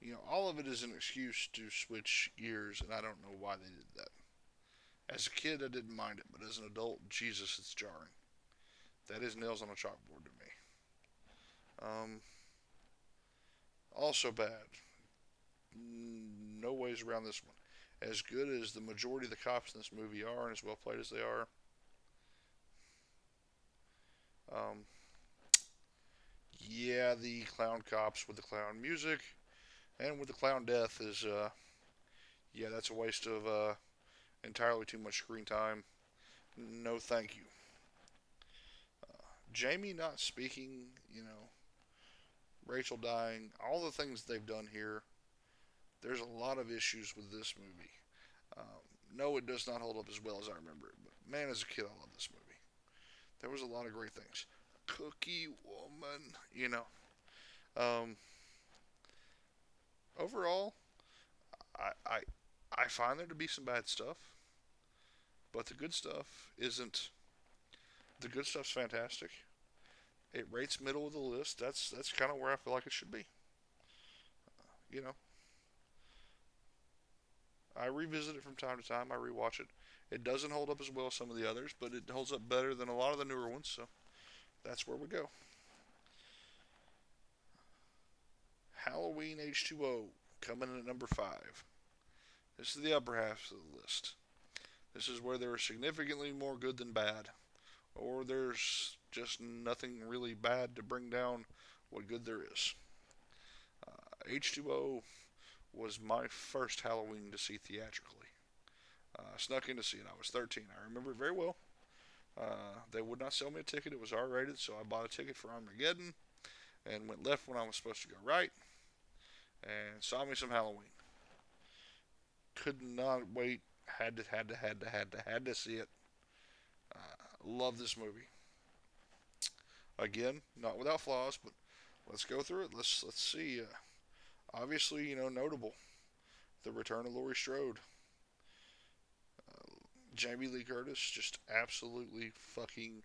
you know, all of it is an excuse to switch years, and I don't know why they did that. As a kid, I didn't mind it, but as an adult, Jesus, it's jarring. That is nails on a chalkboard to me. Um, also bad. No ways around this one. As good as the majority of the cops in this movie are, and as well played as they are, um, yeah, the clown cops with the clown music and with the clown death is, uh, yeah, that's a waste of uh, entirely too much screen time. No, thank you. Uh, Jamie not speaking, you know, Rachel dying, all the things they've done here. There's a lot of issues with this movie. Um, no, it does not hold up as well as I remember it, but man, as a kid, I love this movie. There was a lot of great things. Cookie Woman, you know. Um, overall, I, I I find there to be some bad stuff, but the good stuff isn't. The good stuff's fantastic. It rates middle of the list. That's that's kind of where I feel like it should be. Uh, you know, I revisit it from time to time. I rewatch it. It doesn't hold up as well as some of the others, but it holds up better than a lot of the newer ones. So that's where we go. Halloween H2O coming in at number five. This is the upper half of the list. This is where there is significantly more good than bad, or there's just nothing really bad to bring down what good there is. Uh, H2O was my first Halloween to see theatrically. Uh, I snuck in to see it. I was 13. I remember it very well. Uh, they would not sell me a ticket. It was R rated, so I bought a ticket for Armageddon and went left when I was supposed to go right and saw me some Halloween. Could not wait. Had to, had to, had to, had to, had to see it. Uh, love this movie. Again, not without flaws, but let's go through it. Let's let's see. Uh, obviously, you know, notable. The return of Laurie Strode. Jamie Lee Curtis just absolutely fucking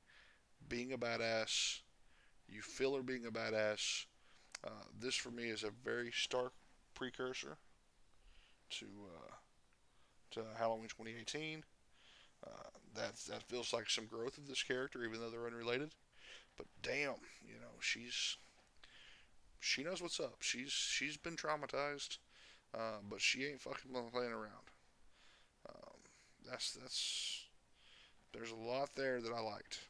being a badass. You feel her being a badass. Uh, this for me is a very stark precursor to uh, to Halloween 2018. Uh, that that feels like some growth of this character, even though they're unrelated. But damn, you know she's she knows what's up. She's she's been traumatized, uh, but she ain't fucking playing around. That's that's there's a lot there that I liked.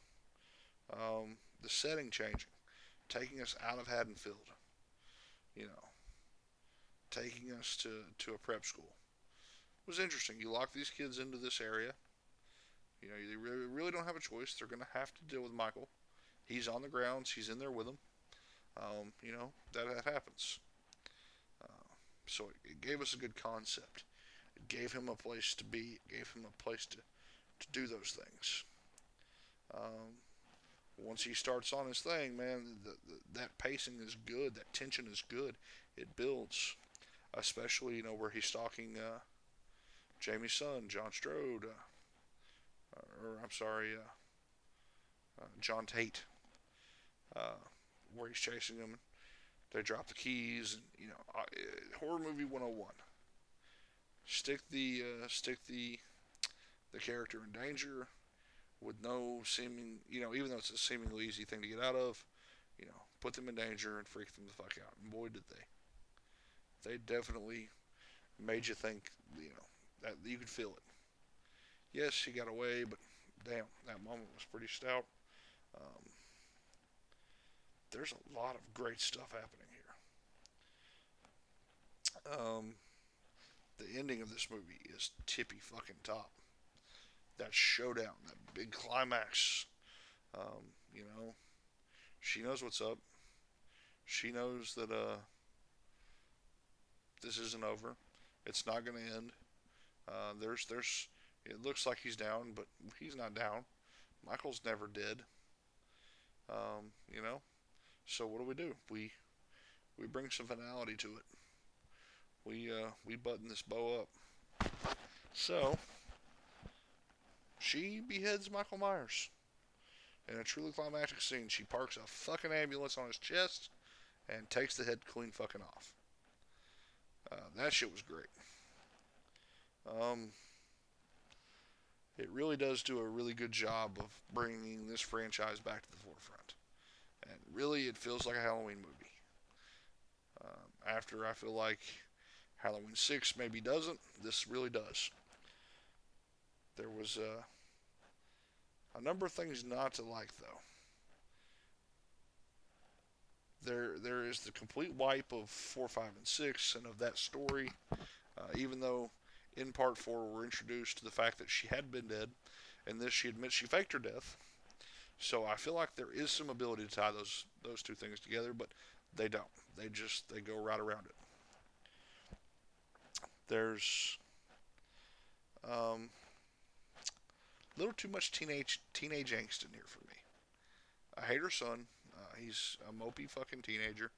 Um, the setting changing, taking us out of Haddonfield you know, taking us to, to a prep school. It was interesting. You lock these kids into this area. You know, they really, really don't have a choice. They're going to have to deal with Michael. He's on the grounds. He's in there with them. Um, you know, that, that happens. Uh, so it, it gave us a good concept. Gave him a place to be. Gave him a place to, to do those things. Um, once he starts on his thing, man, the, the, that pacing is good. That tension is good. It builds, especially you know where he's stalking uh, Jamie's son, John Strode, uh, or I'm sorry, uh, uh John Tate, uh, where he's chasing him. They drop the keys, and you know, uh, horror movie 101. Stick the stick the the character in danger with no seeming, you know, even though it's a seemingly easy thing to get out of, you know, put them in danger and freak them the fuck out. And boy, did they. They definitely made you think, you know, that you could feel it. Yes, she got away, but damn, that moment was pretty stout. Um, there's a lot of great stuff happening here. Um, the ending of this movie is tippy fucking top that showdown, that big climax. Um, you know, she knows what's up. She knows that uh, this isn't over. It's not going to end. Uh, there's there's it looks like he's down, but he's not down. Michael's never dead. Um, you know, so what do we do? We we bring some finality to it. We uh, we button this bow up. So she beheads Michael Myers. In a truly climactic scene, she parks a fucking ambulance on his chest and takes the head clean fucking off. Uh, that shit was great. Um, it really does do a really good job of bringing this franchise back to the forefront. And really, it feels like a Halloween movie. Um, after I feel like Halloween 6 maybe doesn't, this really does. There was uh, a number of things not to like, though. There, there is the complete wipe of 4, 5, and 6 and of that story, uh, even though in part 4 we're introduced to the fact that she had been dead, and this she admits she faked her death. So I feel like there is some ability to tie those those two things together, but they don't. They just they go right around it. There's um, a little too much teenage teenage angst in here for me. I hate her son. Uh, he's a mopey fucking teenager.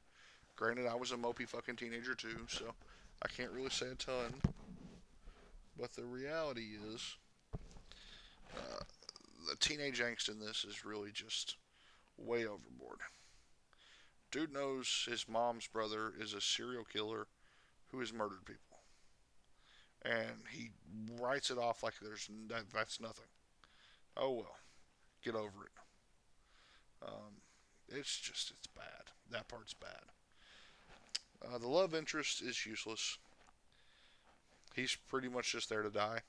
Granted, I was a mopey fucking teenager too, so I can't really say a ton. But the reality is, uh, the teenage angst in this is really just way overboard. Dude knows his mom's brother is a serial killer who has murdered people. And he writes it off like there's that, that's nothing. Oh well, get over it. Um, it's just it's bad. That part's bad. Uh, the love interest is useless. He's pretty much just there to die.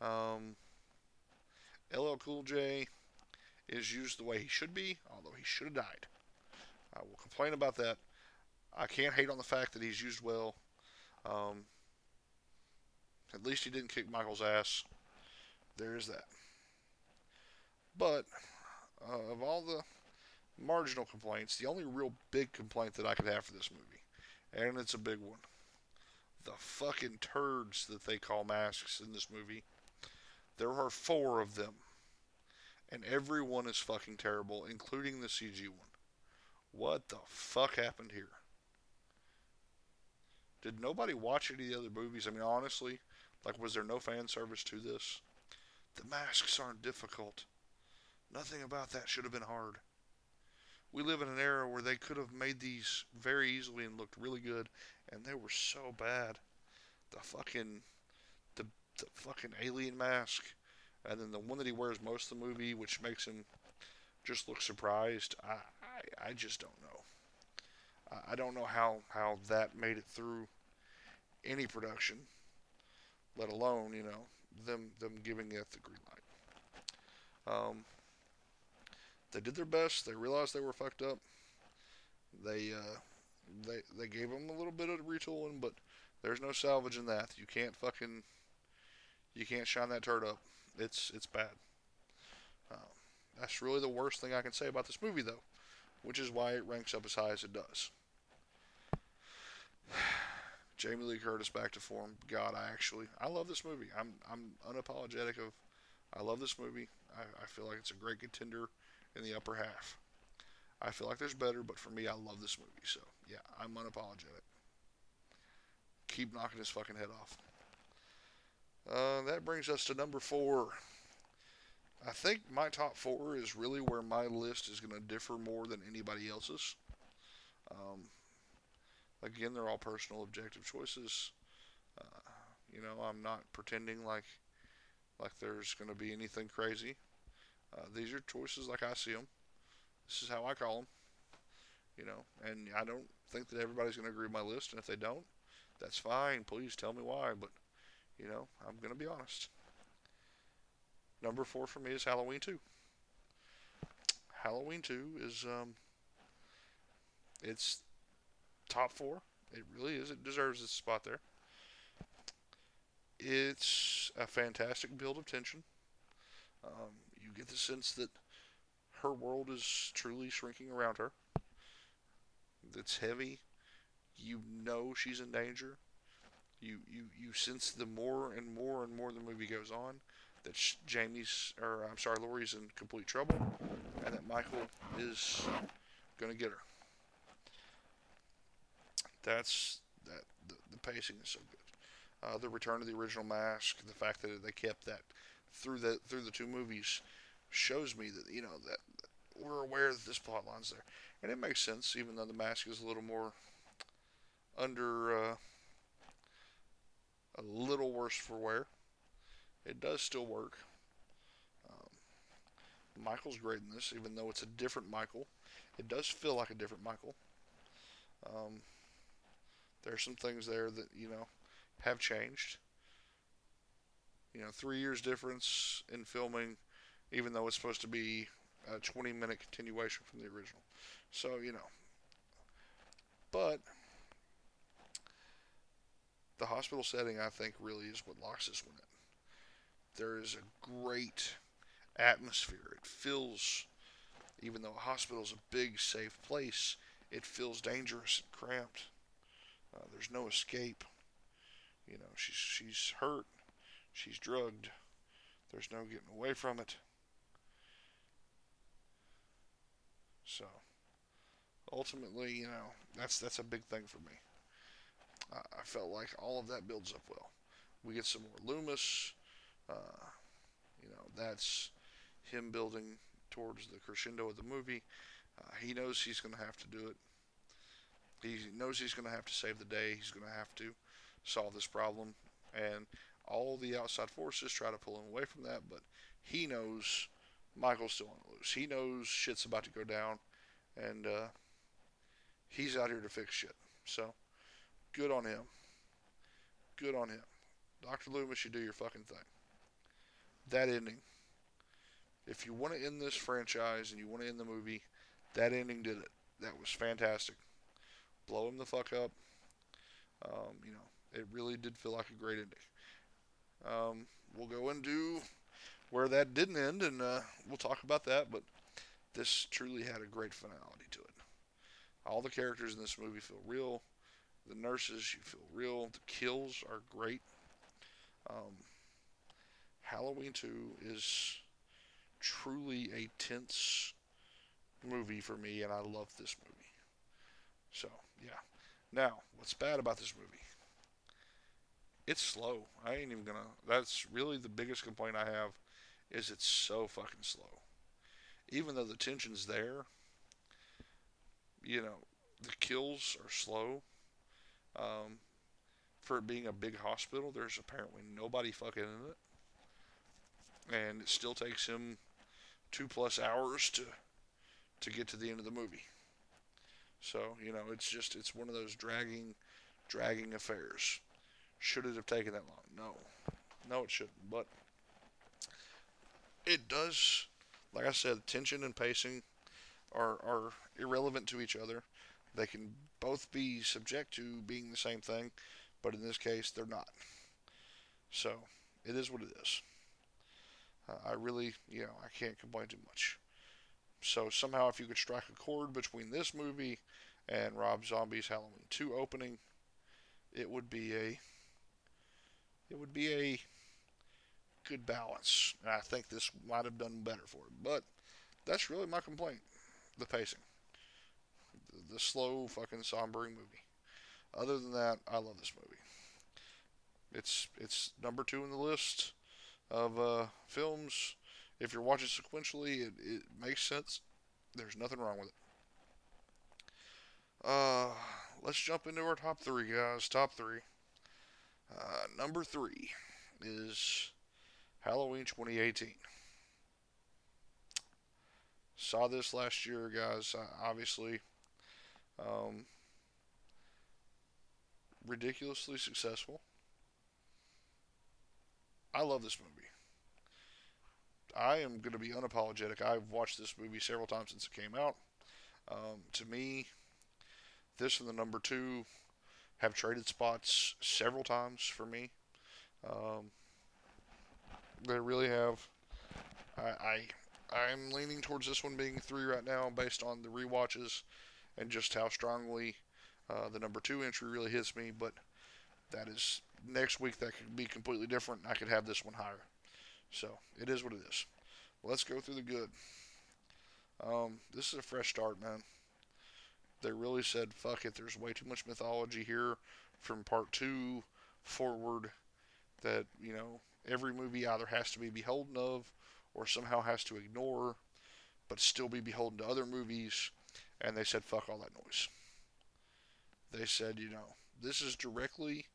Um, LL Cool J is used the way he should be, although he should have died. I will complain about that. I can't hate on the fact that he's used well. Um, at least he didn't kick Michael's ass. There is that. But uh, of all the marginal complaints, the only real big complaint that I could have for this movie, and it's a big one, the fucking turds that they call masks in this movie. There are four of them, and every one is fucking terrible, including the CG one. What the fuck happened here? Did nobody watch any of the other movies? I mean, honestly, like, was there no fan service to this? The masks aren't difficult. Nothing about that should have been hard. We live in an era where they could have made these very easily and looked really good, and they were so bad. The fucking, the the fucking alien mask, and then the one that he wears most of the movie, which makes him just look surprised. I I, I just don't know. I, I don't know how how that made it through any production, let alone you know them them giving it the green light. Um, they did their best. They realized they were fucked up. They uh, they they gave them a little bit of retooling, but there's no salvaging that. You can't fucking you can't shine that turd up. It's it's bad. Uh, that's really the worst thing I can say about this movie, though, which is why it ranks up as high as it does. Jamie Lee Curtis back to form. God, I actually I love this movie. I'm I'm unapologetic of I love this movie. I, I feel like it's a great contender in the upper half. I feel like there's better, but for me, I love this movie. So yeah, I'm unapologetic. Keep knocking his fucking head off. Uh, that brings us to number four. I think my top four is really where my list is going to differ more than anybody else's. Um, again, they're all personal, objective choices. Uh, you know, I'm not pretending like like there's going to be anything crazy. Uh, these are choices like I see them. This is how I call them. You know, and I don't think that everybody's going to agree with my list, and if they don't, that's fine. Please tell me why. But you know, I'm going to be honest. Number four for me is Halloween 2. Halloween 2 is, um, it's top four. It really is. It deserves its spot there. It's a fantastic build of tension. Um, you get the sense that her world is truly shrinking around her. It's heavy. you know she's in danger. You you you sense the more and more and more the movie goes on that Jamie's or I'm sorry, Laurie's in complete trouble, and that Michael is gonna get her. That's that the, the pacing is so good. Uh, the return of the original mask, the fact that they kept that through the through the two movies, shows me that you know that, we're aware that this plot line's there, and it makes sense even though the mask is a little more under uh, a little worse for wear. It does still work. Um, Michael's great in this, even though it's a different Michael. It does feel like a different Michael. Um, there's some things there that you know have changed. You know, three years difference in filming, even though it's supposed to be a 20 minute continuation from the original. So you know, but the hospital setting, I think, really is what locks this one in. There is a great atmosphere. It feels, even though a hospital is a big, safe place, it feels dangerous and cramped. Uh, there's no escape. You know, she's she's hurt, she's drugged. There's no getting away from it. So, ultimately, you know, that's that's a big thing for me. I, felt like all of that builds up well. We get some more Loomis. Uh, you know, that's him building towards the crescendo of the movie. Uh, he knows he's going to have to do it. He knows he's going to have to save the day. He's going to have to solve this problem. And all the outside forces try to pull him away from that, but he knows Michael's still on the loose. He knows shit's about to go down, and uh, he's out here to fix shit. So, good on him. Good on him. Dr. Loomis, you do your fucking thing. That ending. If you want to end this franchise and you want to end the movie, that ending did it. That was fantastic. Blow him the fuck up. Um, you know, it really did feel like a great ending. Um, we'll go into where that didn't end, and uh, we'll talk about that. But this truly had a great finality to it. All the characters in this movie feel real. The nurses, you feel real. The kills are great. Um, Halloween 2 is truly a tense movie for me, and I love this movie. So, yeah. Now, what's bad about this movie? It's slow. I ain't even gonna. That's really the biggest complaint I have, is it's so fucking slow. Even though the tension's there, you know, the kills are slow. Um, for it being a big hospital, there's apparently nobody fucking in it, and it still takes him two plus hours to to get to the end of the movie. So you know, it's just it's one of those dragging, dragging affairs. Should it have taken that long? No, no, it shouldn't. But it does. Like I said, tension and pacing are are irrelevant to each other. They can both be subject to being the same thing, but in this case, they're not. So it is what it is. Uh, I really, you know, I can't complain too much. So somehow, if you could strike a chord between this movie and Rob Zombie's Halloween 2 opening, it would be a it would be a good balance. And I think this might have done better for it. But that's really my complaint: the pacing, the, the slow, fucking sombering movie. Other than that, I love this movie. It's it's number two in the list of uh, films if you're watching sequentially, it, it makes sense. There's nothing wrong with it. Uh, let's jump into our top three, guys. Top three. Uh, number three is Halloween 2018. Saw this last year, guys. Uh, obviously, um, ridiculously successful. I love this movie. I am going to be unapologetic. I've watched this movie several times since it came out. Um, to me, this and the number two have traded spots several times for me. Um, they really have. I, I I'm leaning towards this one being three right now, based on the re-watches and just how strongly Uh, the number two entry really hits me, but that is next week that could be completely different. I could have this one higher. So it is what it is. Let's go through the good. Um, this is a fresh start, man. They really said, fuck it, there's way too much mythology here from part two forward that, you know, every movie either has to be beholden of or somehow has to ignore, but still be beholden to other movies. And they said, fuck all that noise. They said, you know, this is directly,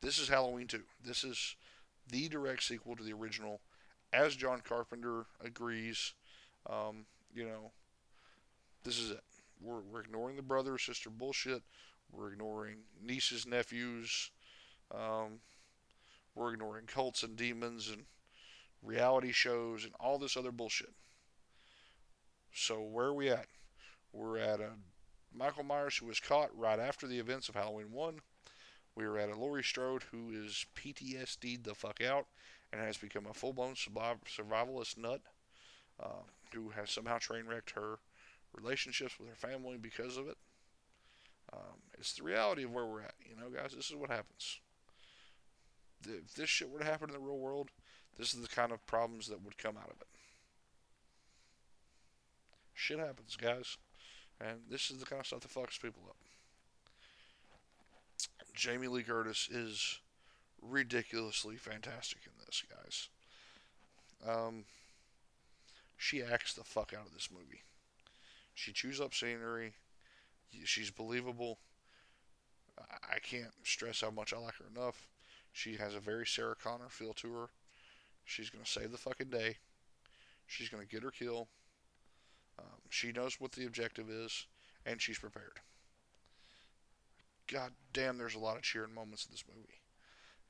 this is Halloween 2. This is the direct sequel to the original, as John Carpenter agrees. Um, you know, this is it. We're, we're ignoring the brother sister bullshit. We're ignoring nieces, nephews. Um, we're ignoring cults and demons and reality shows and all this other bullshit. So where are we at? We're at a Michael Myers who was caught right after the events of Halloween 1. We are at a Laurie Strode who is PTSD'd the fuck out and has become a full-blown survivalist nut uh, who has somehow train wrecked her relationships with her family because of it. Um, it's the reality of where we're at, you know, guys. This is what happens. If this shit were to happen in the real world, this is the kind of problems that would come out of it. Shit happens, guys. And this is the kind of stuff that fucks people up. Jamie Lee Curtis is ridiculously fantastic in this, guys. Um, she acts the fuck out of this movie. She chews up scenery. She's believable. I can't stress how much I like her enough. She has a very Sarah Connor feel to her. She's going to save the fucking day. She's going to get her kill. Um, she knows what the objective is, and she's prepared. God damn, there's a lot of cheering moments in this movie.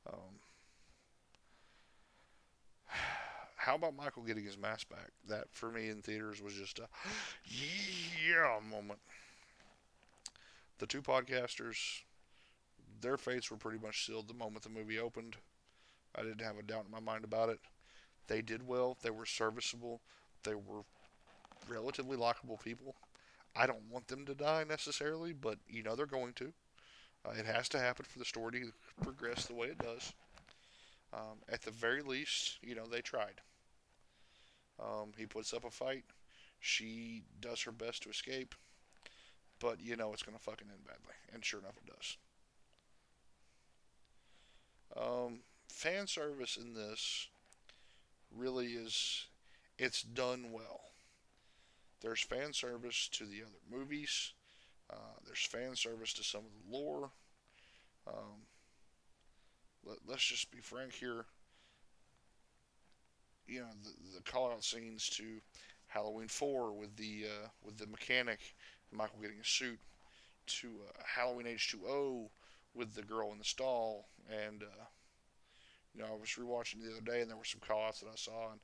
Um, how about Michael getting his mask back? That, for me, in theaters was just a yeah moment. The two podcasters, their fates were pretty much sealed the moment the movie opened. I didn't have a doubt in my mind about it. They did well. They were serviceable. They were relatively likable people. I don't want them to die necessarily, but you know they're going to. Uh, it has to happen for the story to progress the way it does. Um, at the very least, you know, they tried. Um, he puts up a fight. She does her best to escape. But you know it's going to fucking end badly. And sure enough, it does. Um, fan service in this really is. It's done well. There's fan service to the other movies. Uh, there's fan service to some of the lore. Um, let, us just be frank here. You know the, the call out scenes to Halloween 4 with the uh, with the mechanic, Michael getting a suit, to uh, Halloween H2O with the girl in the stall, and uh, you know I was rewatching the other day and there were some call outs that I saw and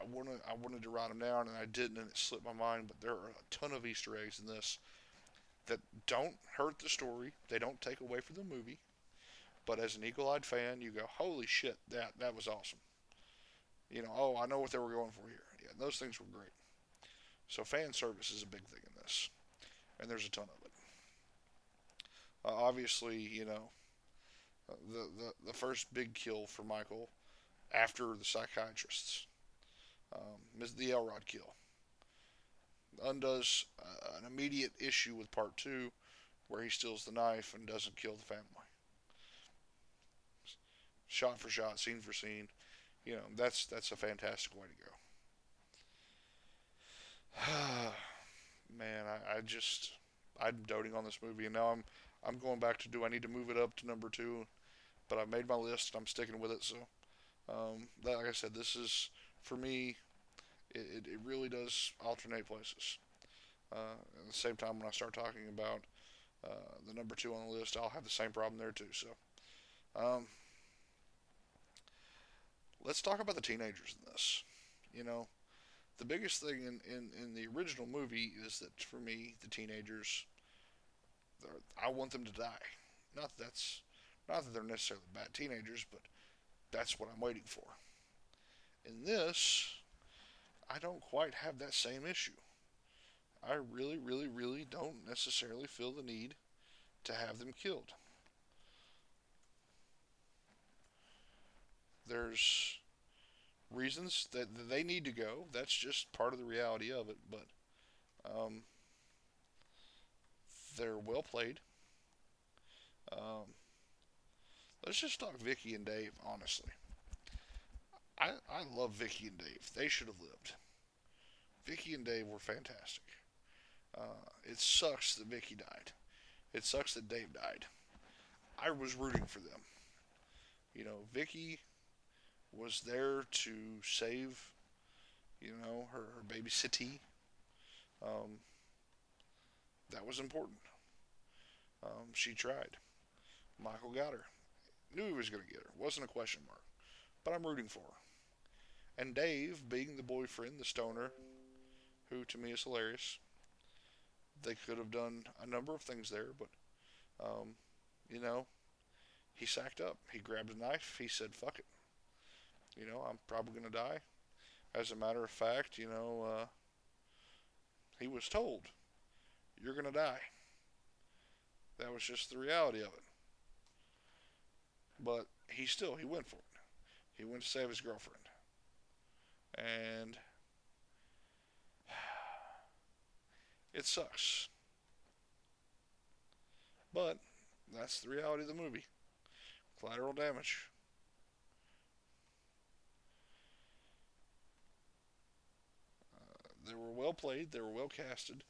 I wanted I wanted to write them down and I didn't and it slipped my mind. But there are a ton of Easter eggs in this that don't hurt the story. They don't take away from the movie. But as an eagle-eyed fan, you go, "Holy shit, that that was awesome." You know, oh, I know what they were going for here. Yeah, those things were great. So fan service is a big thing in this, and there's a ton of it. Uh, obviously, you know, uh, the, the the first big kill for Michael after the psychiatrists um, the Elrod kill. Undoes uh, an immediate issue with part two, where he steals the knife and doesn't kill the family. Shot for shot, scene for scene, you know that's that's a fantastic way to go. Man, I, I just I'm doting on this movie, and now I'm I'm going back to do I need to move it up to number two, but I've made my list I'm sticking with it. So, um, that, like I said, this is for me it, it really does alternate places. Uh, at the same time, when I start talking about uh, the number two on the list, I'll have the same problem there too. So, um, let's talk about the teenagers in this. You know, the biggest thing in, in, in the original movie is that for me, the teenagers, I want them to die. Not that that's not that they're necessarily bad teenagers, but that's what I'm waiting for. In this, I don't quite have that same issue. I really, really, really don't necessarily feel the need to have them killed. There's reasons that they need to go. That's just part of the reality of it. But um, they're well played. Um, let's just talk Vicky and Dave, honestly. I, I love Vicky and Dave. They should have lived. Vicky and Dave were fantastic. Uh, it sucks that Vicky died. It sucks that Dave died. I was rooting for them. You know, Vicky was there to save, you know, her, her baby City. Um, that was important. Um, she tried. Michael got her. Knew he was going to get her. Wasn't a question mark. But I'm rooting for her. And Dave, being the boyfriend, the stoner, who to me is hilarious, they could have done a number of things there, but, um, you know, he sacked up. He grabbed a knife. He said, fuck it. You know, I'm probably going to die. As a matter of fact, you know, uh, he was told, you're going to die. That was just the reality of it. But he still, he went for it. He went to save his girlfriend. And it sucks. But that's the reality of the movie. Collateral damage. They were well played. They were well casted.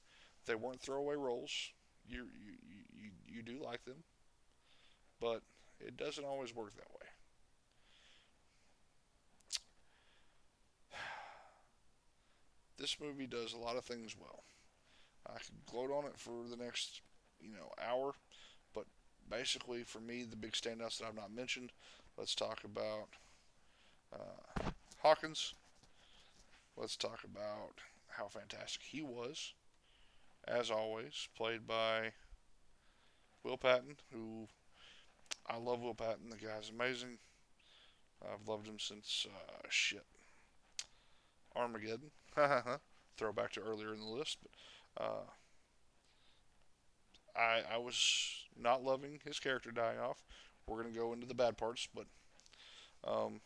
They weren't throwaway roles. You you, you, you do like them, but it doesn't always work that way. This movie does a lot of things well. I could gloat on it for the next, you know, hour, but basically for me, the big standouts that I've not mentioned. Let's talk about uh, Hawkins. Let's talk about how fantastic he was, as always, played by Will Patton, who I love Will Patton. The guy's amazing. I've loved him since uh, shit Armageddon. Throwback to earlier in the list, but uh, I I was not loving his character dying off. We're gonna go into the bad parts, but um,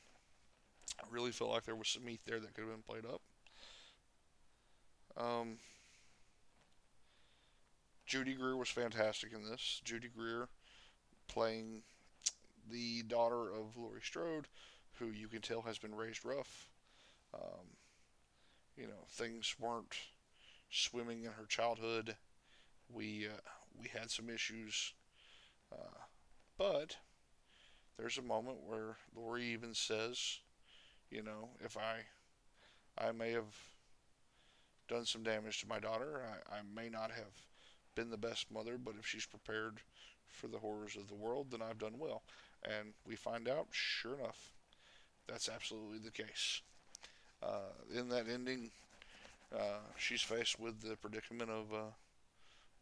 I really felt like there was some meat there that could have been played up. Um, Judy Greer was fantastic in this. Judy Greer playing the daughter of Laurie Strode, who you can tell has been raised rough. Um, you know, things weren't swimming in her childhood. We uh, we had some issues, uh, but there's a moment where Laurie even says, you know, if I I may have done some damage to my daughter, I, I may not have been the best mother, but if she's prepared for the horrors of the world, then I've done well. And we find out, sure enough, that's absolutely the case. Uh, in that ending, uh, she's faced with the predicament of uh,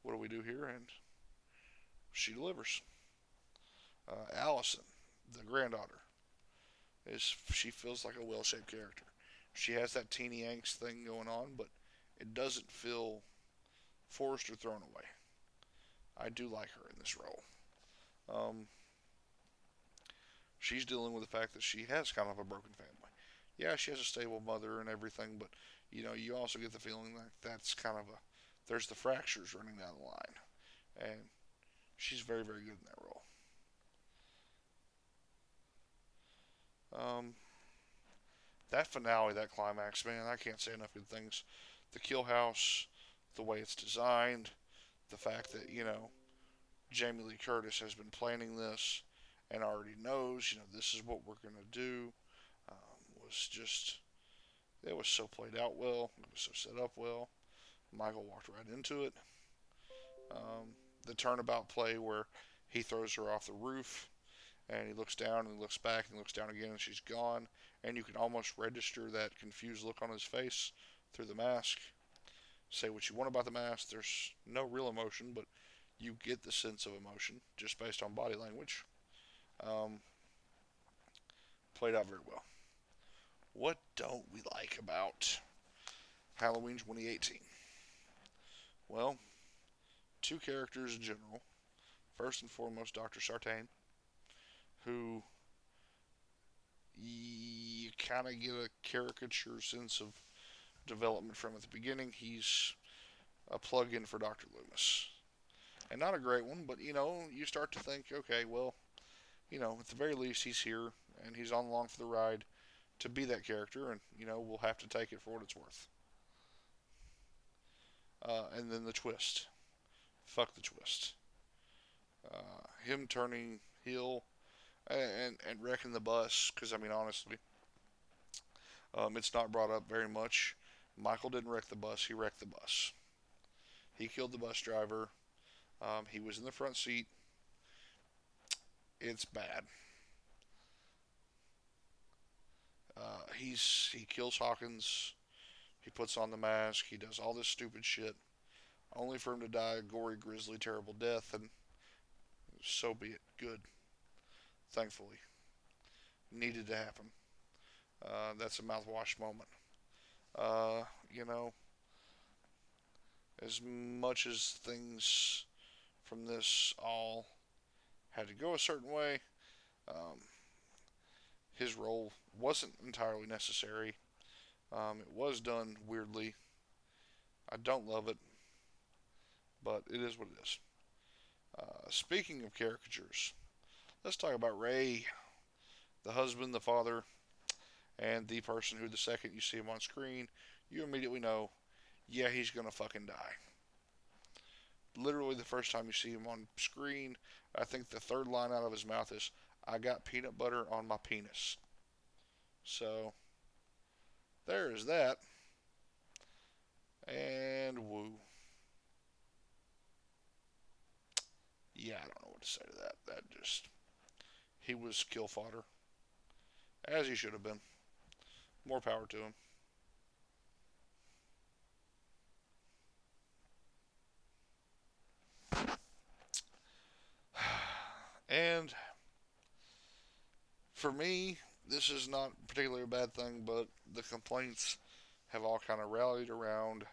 what do we do here, and she delivers. Uh, Allison, the granddaughter, is she feels like a well-shaped character. She has that teeny angst thing going on, but it doesn't feel forced or thrown away. I do like her in this role. Um, she's dealing with the fact that she has kind of a broken family. Yeah, she has a stable mother and everything, but you know, you also get the feeling that that's kind of a there's the fractures running down the line, and she's very, very good in that role. Um, that finale, that climax, man, I can't say enough good things. The kill house, the way it's designed, the fact that you know Jamie Lee Curtis has been planning this and already knows, you know, this is what we're gonna do, um, was just it was so played out well. It was so set up well. Michael walked right into it. Um, the turnabout play where he throws her off the roof and he looks down and looks back and looks down again and she's gone. And you can almost register that confused look on his face through the mask. Say what you want about the mask. There's no real emotion, but you get the sense of emotion just based on body language. Um, played out very well. What don't we like about Halloween 2018? Well, two characters in general. First and foremost, Dr. Sartain, who you kind of get a caricature sense of development from at the beginning. He's a plug-in for Dr. Loomis, and not a great one, but you know, you start to think, okay, well, you know, at the very least, he's here and he's on along for the ride to be that character, and you know, we'll have to take it for what it's worth. Uh, and then the twist. Fuck the twist. Uh, him turning heel and and wrecking the bus because I mean honestly, um, it's not brought up very much. Michael didn't wreck the bus; he wrecked the bus. He killed the bus driver. Um, he was in the front seat. It's bad. Uh, he's he kills Hawkins. He puts on the mask. He does all this stupid shit, only for him to die a gory, grisly, terrible death. And so be it. Good. Thankfully, needed to happen. Uh, that's a mouthwash moment. Uh, you know, as much as things from this all had to go a certain way, um, his role wasn't entirely necessary. Um, it was done weirdly. I don't love it, but it is what it is. Uh, speaking of caricatures, let's talk about Ray, the husband, the father, and the person who, the second you see him on screen, you immediately know, yeah, he's gonna fucking die. Literally, the first time you see him on screen, I think the third line out of his mouth is, I got peanut butter on my penis. So, there is that. And woo. Yeah, I don't know what to say to that. That just. He was kill fodder. As he should have been. More power to him. And for me, this is not particularly a bad thing, but the complaints have all kind of rallied around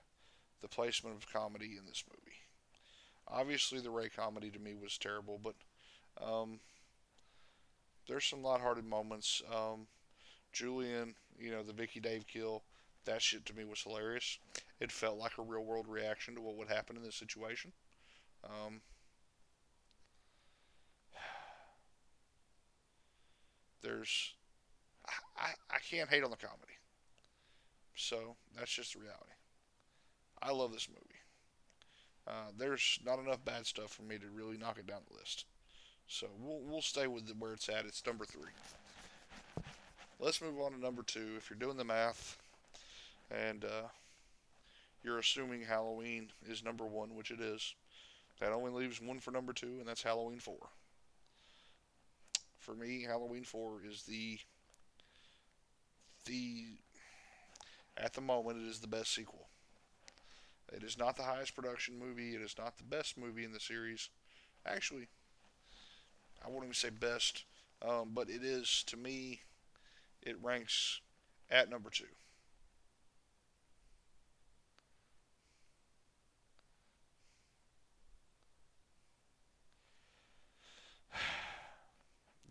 the placement of comedy in this movie. Obviously, the Ray comedy to me was terrible, but um, there's some lighthearted moments. Um, Julian, you know, the Vicky Dave kill, that shit to me was hilarious. It felt like a real world reaction to what would happen in this situation. Um, there's I, I can't hate on the comedy. So that's just the reality. I love this movie. Uh, there's not enough bad stuff for me to really knock it down the list. So we'll, we'll stay with where it's at. It's number three. Let's move on to number two. If you're doing the math and uh, you're assuming Halloween is number one, which it is, that only leaves one for number two, and that's Halloween 4. For me, Halloween 4 is the the at the moment it is the best sequel. It is not the highest production movie. It is not the best movie in the series. Actually, I wouldn't even say best, um, but it is to me. It ranks at number two.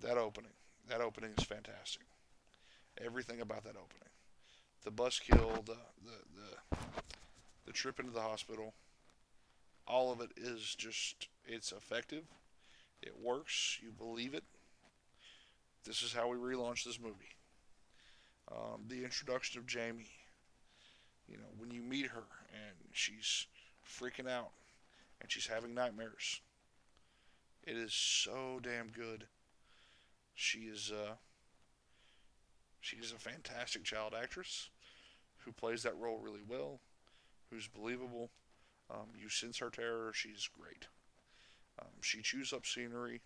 that opening, that opening is fantastic everything about that opening. The bus kill, the the the, the trip into the hospital, all of it is just it's effective. It works. You believe it. This is how we relaunch this movie. Um, the introduction of Jamie. You know, when you meet her and she's freaking out and she's having nightmares. It is so damn good. She is uh, She's a fantastic child actress who plays that role really well, who's believable. Um, you sense her terror. She's great. Um, she chews up scenery.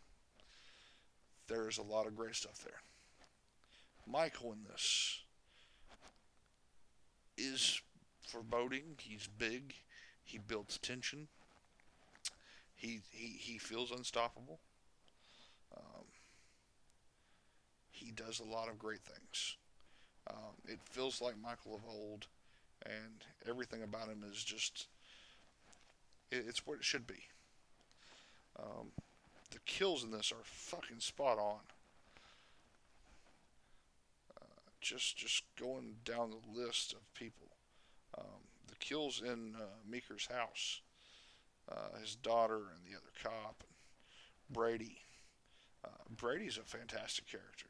There's a lot of great stuff there. Michael in this is foreboding. He's big. He builds tension. He he he feels unstoppable. Um, he does a lot of great things. Um, it feels like Michael of old, and everything about him is just. It, it's what it should be. Um, the kills in this are fucking spot on. Uh, just just going down the list of people. Um, the kills in uh, Meeker's house, uh, his daughter and the other cop, Brady. Uh, Brady's a fantastic character,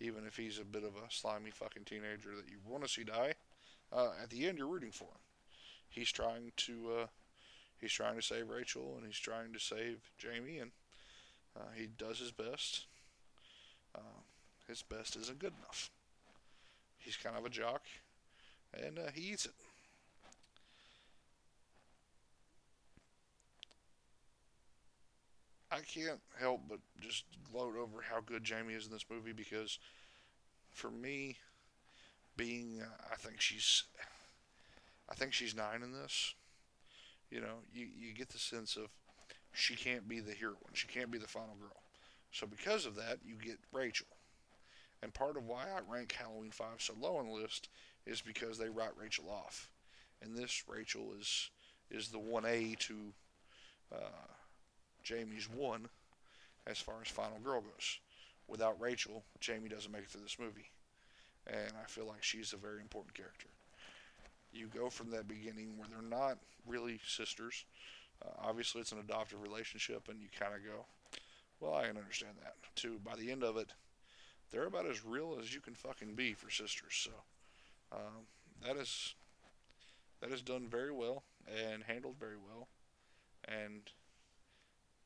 even if he's a bit of a slimy fucking teenager that you want to see die. Uh, at the end, you're rooting for him. He's trying to uh, he's trying to save Rachel and he's trying to save Jamie, and uh, he does his best. His best isn't good enough. He's kind of a jock, and uh, he eats it. I can't help but just gloat over how good Jamie is in this movie because, for me, being uh, I think she's I think she's nine in this. You know, you you get the sense of she can't be the heroine. She can't be the final girl. So because of that, you get Rachel. And part of why I rank Halloween 5 so low on the list is because they write Rachel off. And this Rachel is is the 1A to uh, Jamie's 1 as far as final girl goes. Without Rachel, Jamie doesn't make it through this movie. And I feel like she's a very important character. You go from that beginning where they're not really sisters. Uh, obviously, it's an adoptive relationship, and you kind of go, well, I can understand that. To by the end of it, they're about as real as you can fucking be for sisters. So um, that is that is done very well and handled very well, and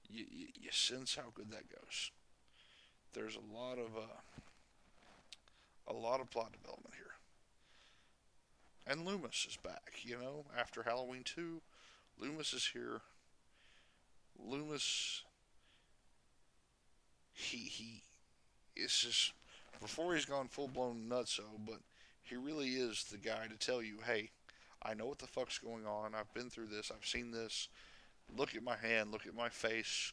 you, you, you sense how good that goes. There's a lot of uh, a lot of plot development here. And Loomis is back, you know, after Halloween 2, Loomis is here. Loomis he he is just before he's gone full blown nutso, but he really is the guy to tell you, hey, I know what the fuck's going on. I've been through this. I've seen this. Look at my hand. Look at my face.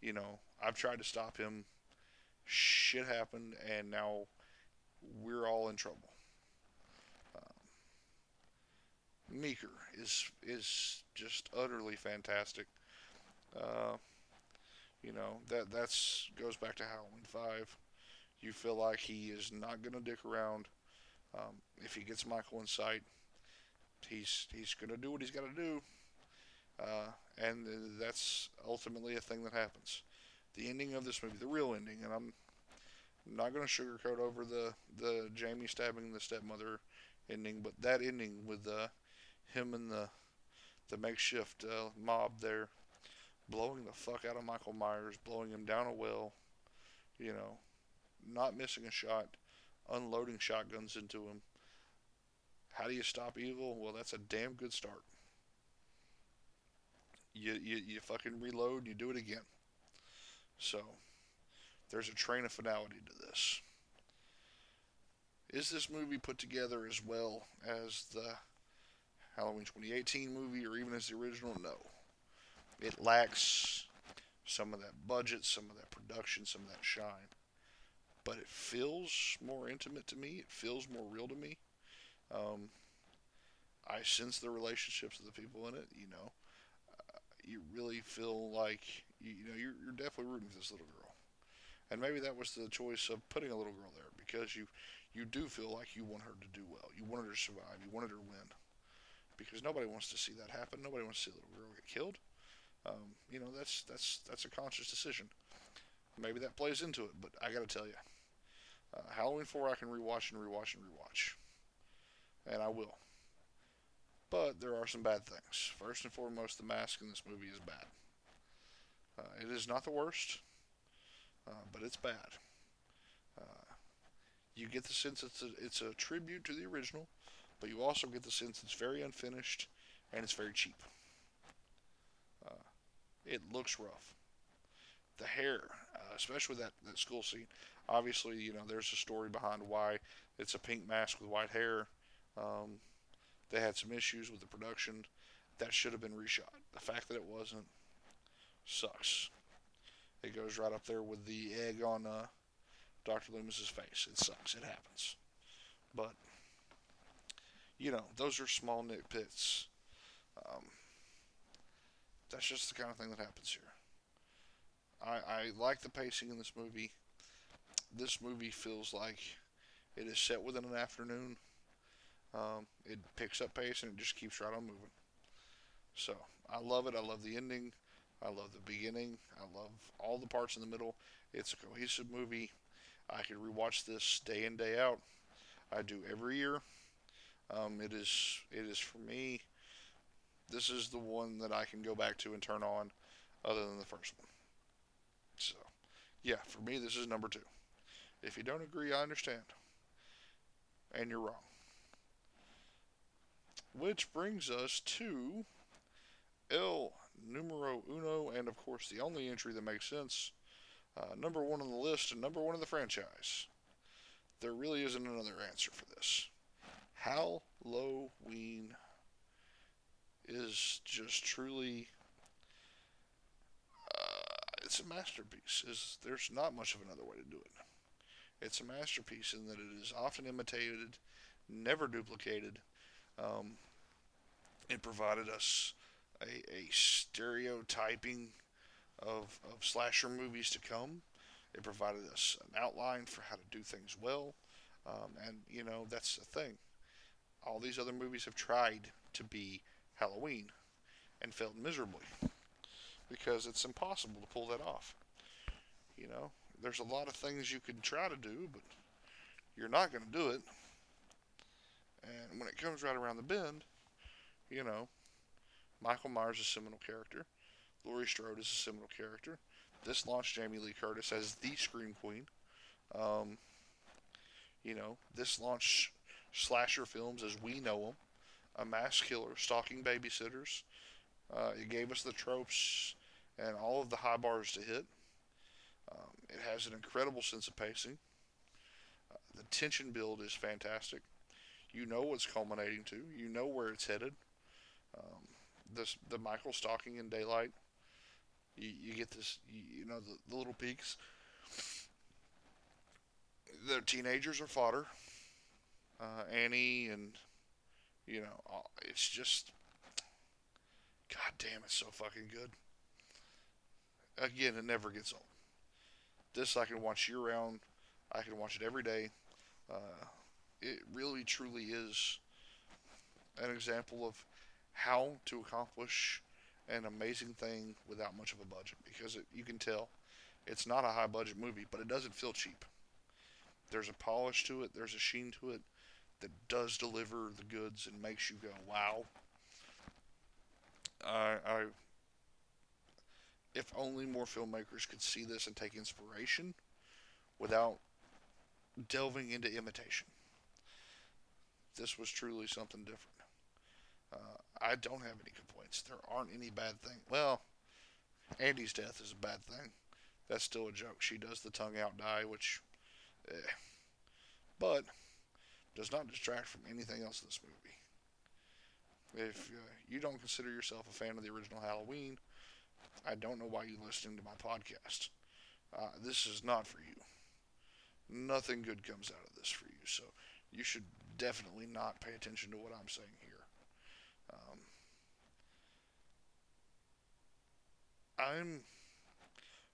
You know, I've tried to stop him. Shit happened, and now we're all in trouble. Um, Meeker is is just utterly fantastic. Uh, you know that that's goes back to Halloween Five. You feel like he is not going to dick around. Um, if he gets Michael in sight, he's he's going to do what he's got to do, uh, and that's ultimately a thing that happens. The ending of this movie, the real ending, and I'm not going to sugarcoat over the the Jamie stabbing the stepmother ending, but that ending with uh, him and the the makeshift uh, mob there blowing the fuck out of Michael Myers, blowing him down a well, you know, not missing a shot, unloading shotguns into him. How do you stop evil? Well, that's a damn good start. You you, you fucking reload, you do it again. So there's a train of finality to this. Is this movie put together as well as the Halloween 2018 movie or even as the original? No. It lacks some of that budget, some of that production, some of that shine. But it feels more intimate to me. It feels more real to me. Um, I sense the relationships of the people in it. You know, uh, you really feel like you, you know you're, you're definitely rooting for this little girl and maybe that was the choice of putting a little girl there because you you do feel like you want her to do well. You wanted her to survive. You wanted her to win because nobody wants to see that happen. Nobody wants to see a little girl get killed. Um, you know that's that's that's a conscious decision. Maybe that plays into it, but I got to tell you, uh, Halloween Four I can rewatch and rewatch and rewatch, and I will. But there are some bad things. First and foremost, the mask in this movie is bad. Uh, it is not the worst uh, but it's bad. Uh, you get the sense it's a, it's a tribute to the original, but you also get the sense it's very unfinished and it's very cheap. It looks rough. The hair, uh, especially that, that school scene, obviously, you know, there's a story behind why it's a pink mask with white hair. Um, they had some issues with the production. That should have been reshot. The fact that it wasn't sucks. It goes right up there with the egg on uh, Dr. Loomis's face. It sucks. It happens. But, you know, those are small I, I like the pacing in this movie. This movie feels like it is set within an afternoon. Um, it picks up pace and it just keeps right on moving. So I love it. I love the ending. I love the beginning. I love all the parts in the middle. It's a cohesive movie. I could rewatch this day in day out. I do every year. Um, it is it is for me. This is the one that I can go back to and turn on, other than the first one. So, yeah, for me this is number two. If you don't agree, I understand, and you're wrong. Which brings us to El numero uno, and of course the only entry that makes sense. Uh, number one on the list and number one in the franchise. There really isn't another answer for this. Halloween is just truly. Uh, it's a masterpiece. Is there's not much of another way to do it. It's a masterpiece in that it is often imitated, never duplicated. Um, it provided us a, a stereotyping of, of slasher movies to come. It provided us an outline for how to do things well. Um, and, you know, that's the thing. All these other movies have tried to be Halloween and failed miserably because it's impossible to pull that off. You know, there's a lot of things you can try to do, but you're not going to do it. And when it comes right around the bend, you know, Michael Myers is a seminal character. Laurie Strode is a seminal character. This launched Jamie Lee Curtis as the Scream Queen. Um, you know, this launched slasher films as we know them. A mass killer, stalking babysitters. Uh, it gave us the tropes and all of the high bars to hit. Um, it has an incredible sense of pacing. Uh, the tension build is fantastic. You know what's culminating to. You know where it's headed. Um, this the Michael stalking in daylight. You, you get this, you, know, the, the little peaks. The teenagers are fodder. Uh, Annie and you know, it's just, god damn, it's so fucking good. Again, it never gets old. This I can watch year round. I can watch it every day. Uh, it really, truly is an example of how to accomplish an amazing thing without much of a budget because it, you can tell it's not a high budget movie, but it doesn't feel cheap. There's a polish to it, there's a sheen to it that does deliver the goods and makes you go, wow. I, I if only more filmmakers could see this and take inspiration without delving into imitation. This was truly something different. Uh, I don't have any complaints. There aren't any bad things. Well, Andy's death is a bad thing. That's still a joke. She does the tongue out die, which, eh. but does not distract from anything else in this movie. If uh, you don't consider yourself a fan of the original Halloween, I don't know why you're listening to my podcast. Uh, this is not for you. Nothing good comes out of this for you, so you should definitely not pay attention to what I'm saying here. Um, I'm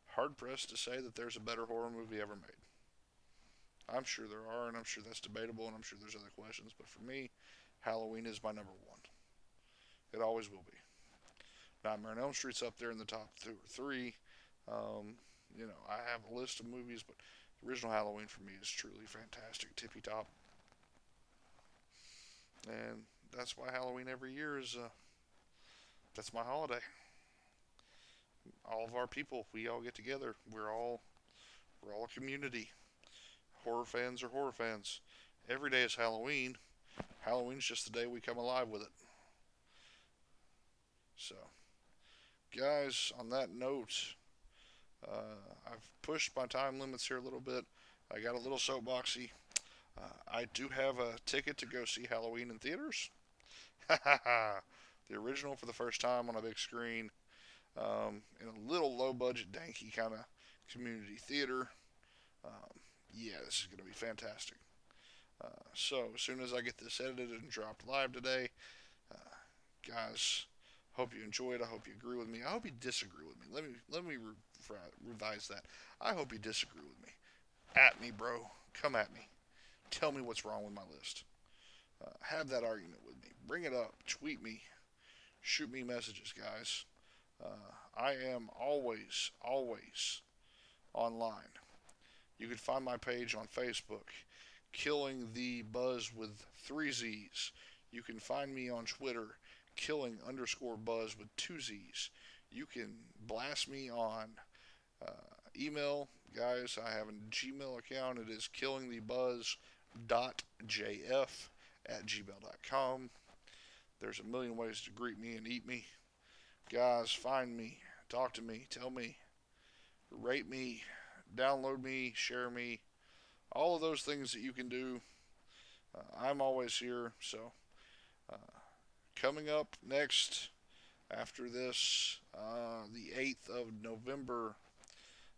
hard pressed to say that there's a better horror movie ever made. I'm sure there are, and I'm sure that's debatable, and I'm sure there's other questions, but for me, Halloween is my number one. It always will be. Nightmare on Elm Street's up there in the top two or three. Um, you know, I have a list of movies, but the original Halloween for me is truly fantastic, tippy top. And that's why Halloween every year is uh, that's my holiday. All of our people, we all get together. We're all we're all a community. Horror fans are horror fans. Every day is Halloween. Halloween's just the day we come alive with it. So, guys, on that note, uh, I've pushed my time limits here a little bit. I got a little soapboxy. Uh, I do have a ticket to go see Halloween in theaters. Ha ha ha. The original for the first time on a big screen um, in a little low budget, danky kind of community theater. Um, yeah, this is going to be fantastic. Uh, so, as soon as I get this edited and dropped live today, uh, guys, Hope you enjoy it. I hope you agree with me. I hope you disagree with me. Let me let me re- revise that. I hope you disagree with me. At me, bro. Come at me. Tell me what's wrong with my list. Uh, have that argument with me. Bring it up. Tweet me. Shoot me messages, guys. Uh, I am always, always online. You can find my page on Facebook, Killing the Buzz with three Z's. You can find me on Twitter, Killing underscore Buzz with two Z's. You can blast me on uh, email, guys. I have a Gmail account. It is killingthebuzz.jf at gmail.com. There's a million ways to greet me and eat me. Guys, find me, talk to me, tell me, rate me, download me, share me, all of those things that you can do. Uh, I'm always here. So, uh, coming up next after this, uh, the 8th of November,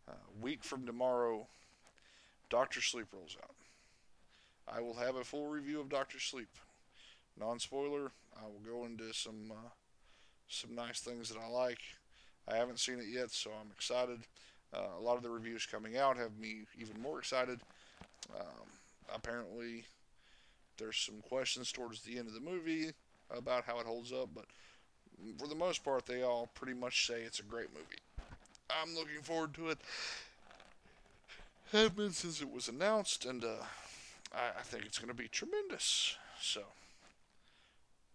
uh, week from tomorrow, Doctor Sleep rolls out. I will have a full review of Doctor Sleep. Non spoiler, I will go into some uh, some nice things that I like. I haven't seen it yet, so I'm excited. Uh, a lot of the reviews coming out have me even more excited. Um, apparently, there's some questions towards the end of the movie about how it holds up, but for the most part, they all pretty much say it's a great movie. I'm looking forward to it. Have been since it was announced, and uh, I, I think it's going to be tremendous. So,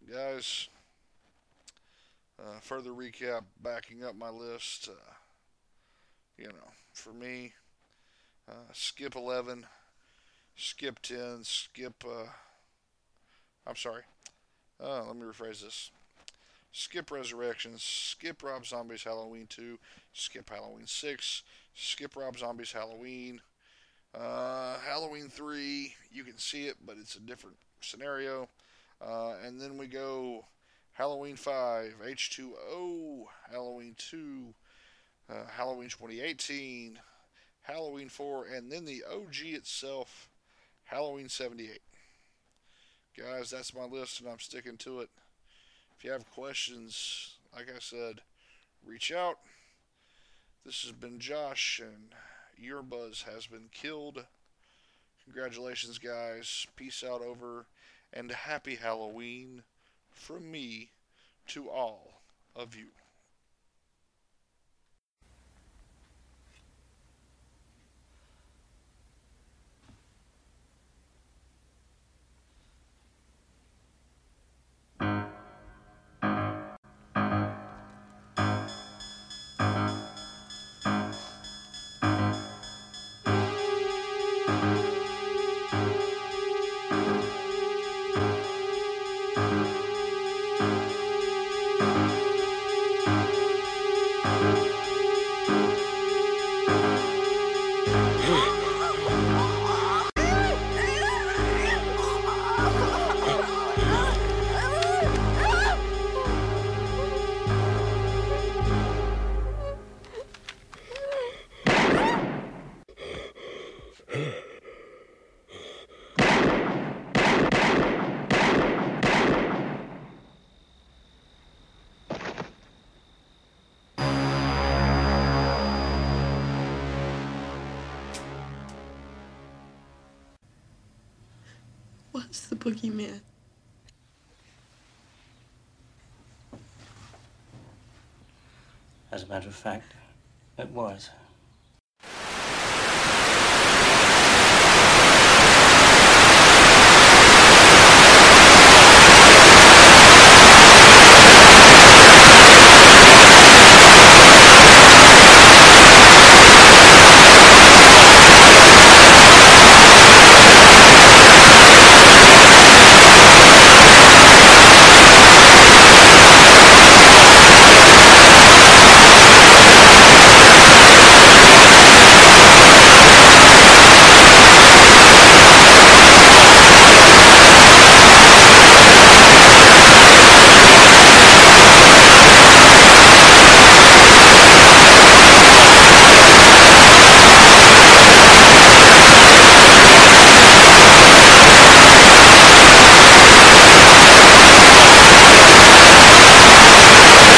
guys, uh, further recap, backing up my list. Uh, you know, for me, uh, skip 11, skip 10, skip. Uh, I'm sorry. Uh, let me rephrase this. Skip Resurrections, skip Rob Zombie's Halloween 2, skip Halloween 6, skip Rob Zombie's Halloween, uh, Halloween 3, you can see it, but it's a different scenario. Uh, and then we go Halloween 5, H2O, Halloween 2, uh, Halloween 2018, Halloween 4, and then the OG itself, Halloween 78. Guys, that's my list, and I'm sticking to it. If you have questions, like I said, reach out. This has been Josh, and your buzz has been killed. Congratulations, guys. Peace out over, and happy Halloween from me to all of you. Boogeyman. As a matter of fact, it was.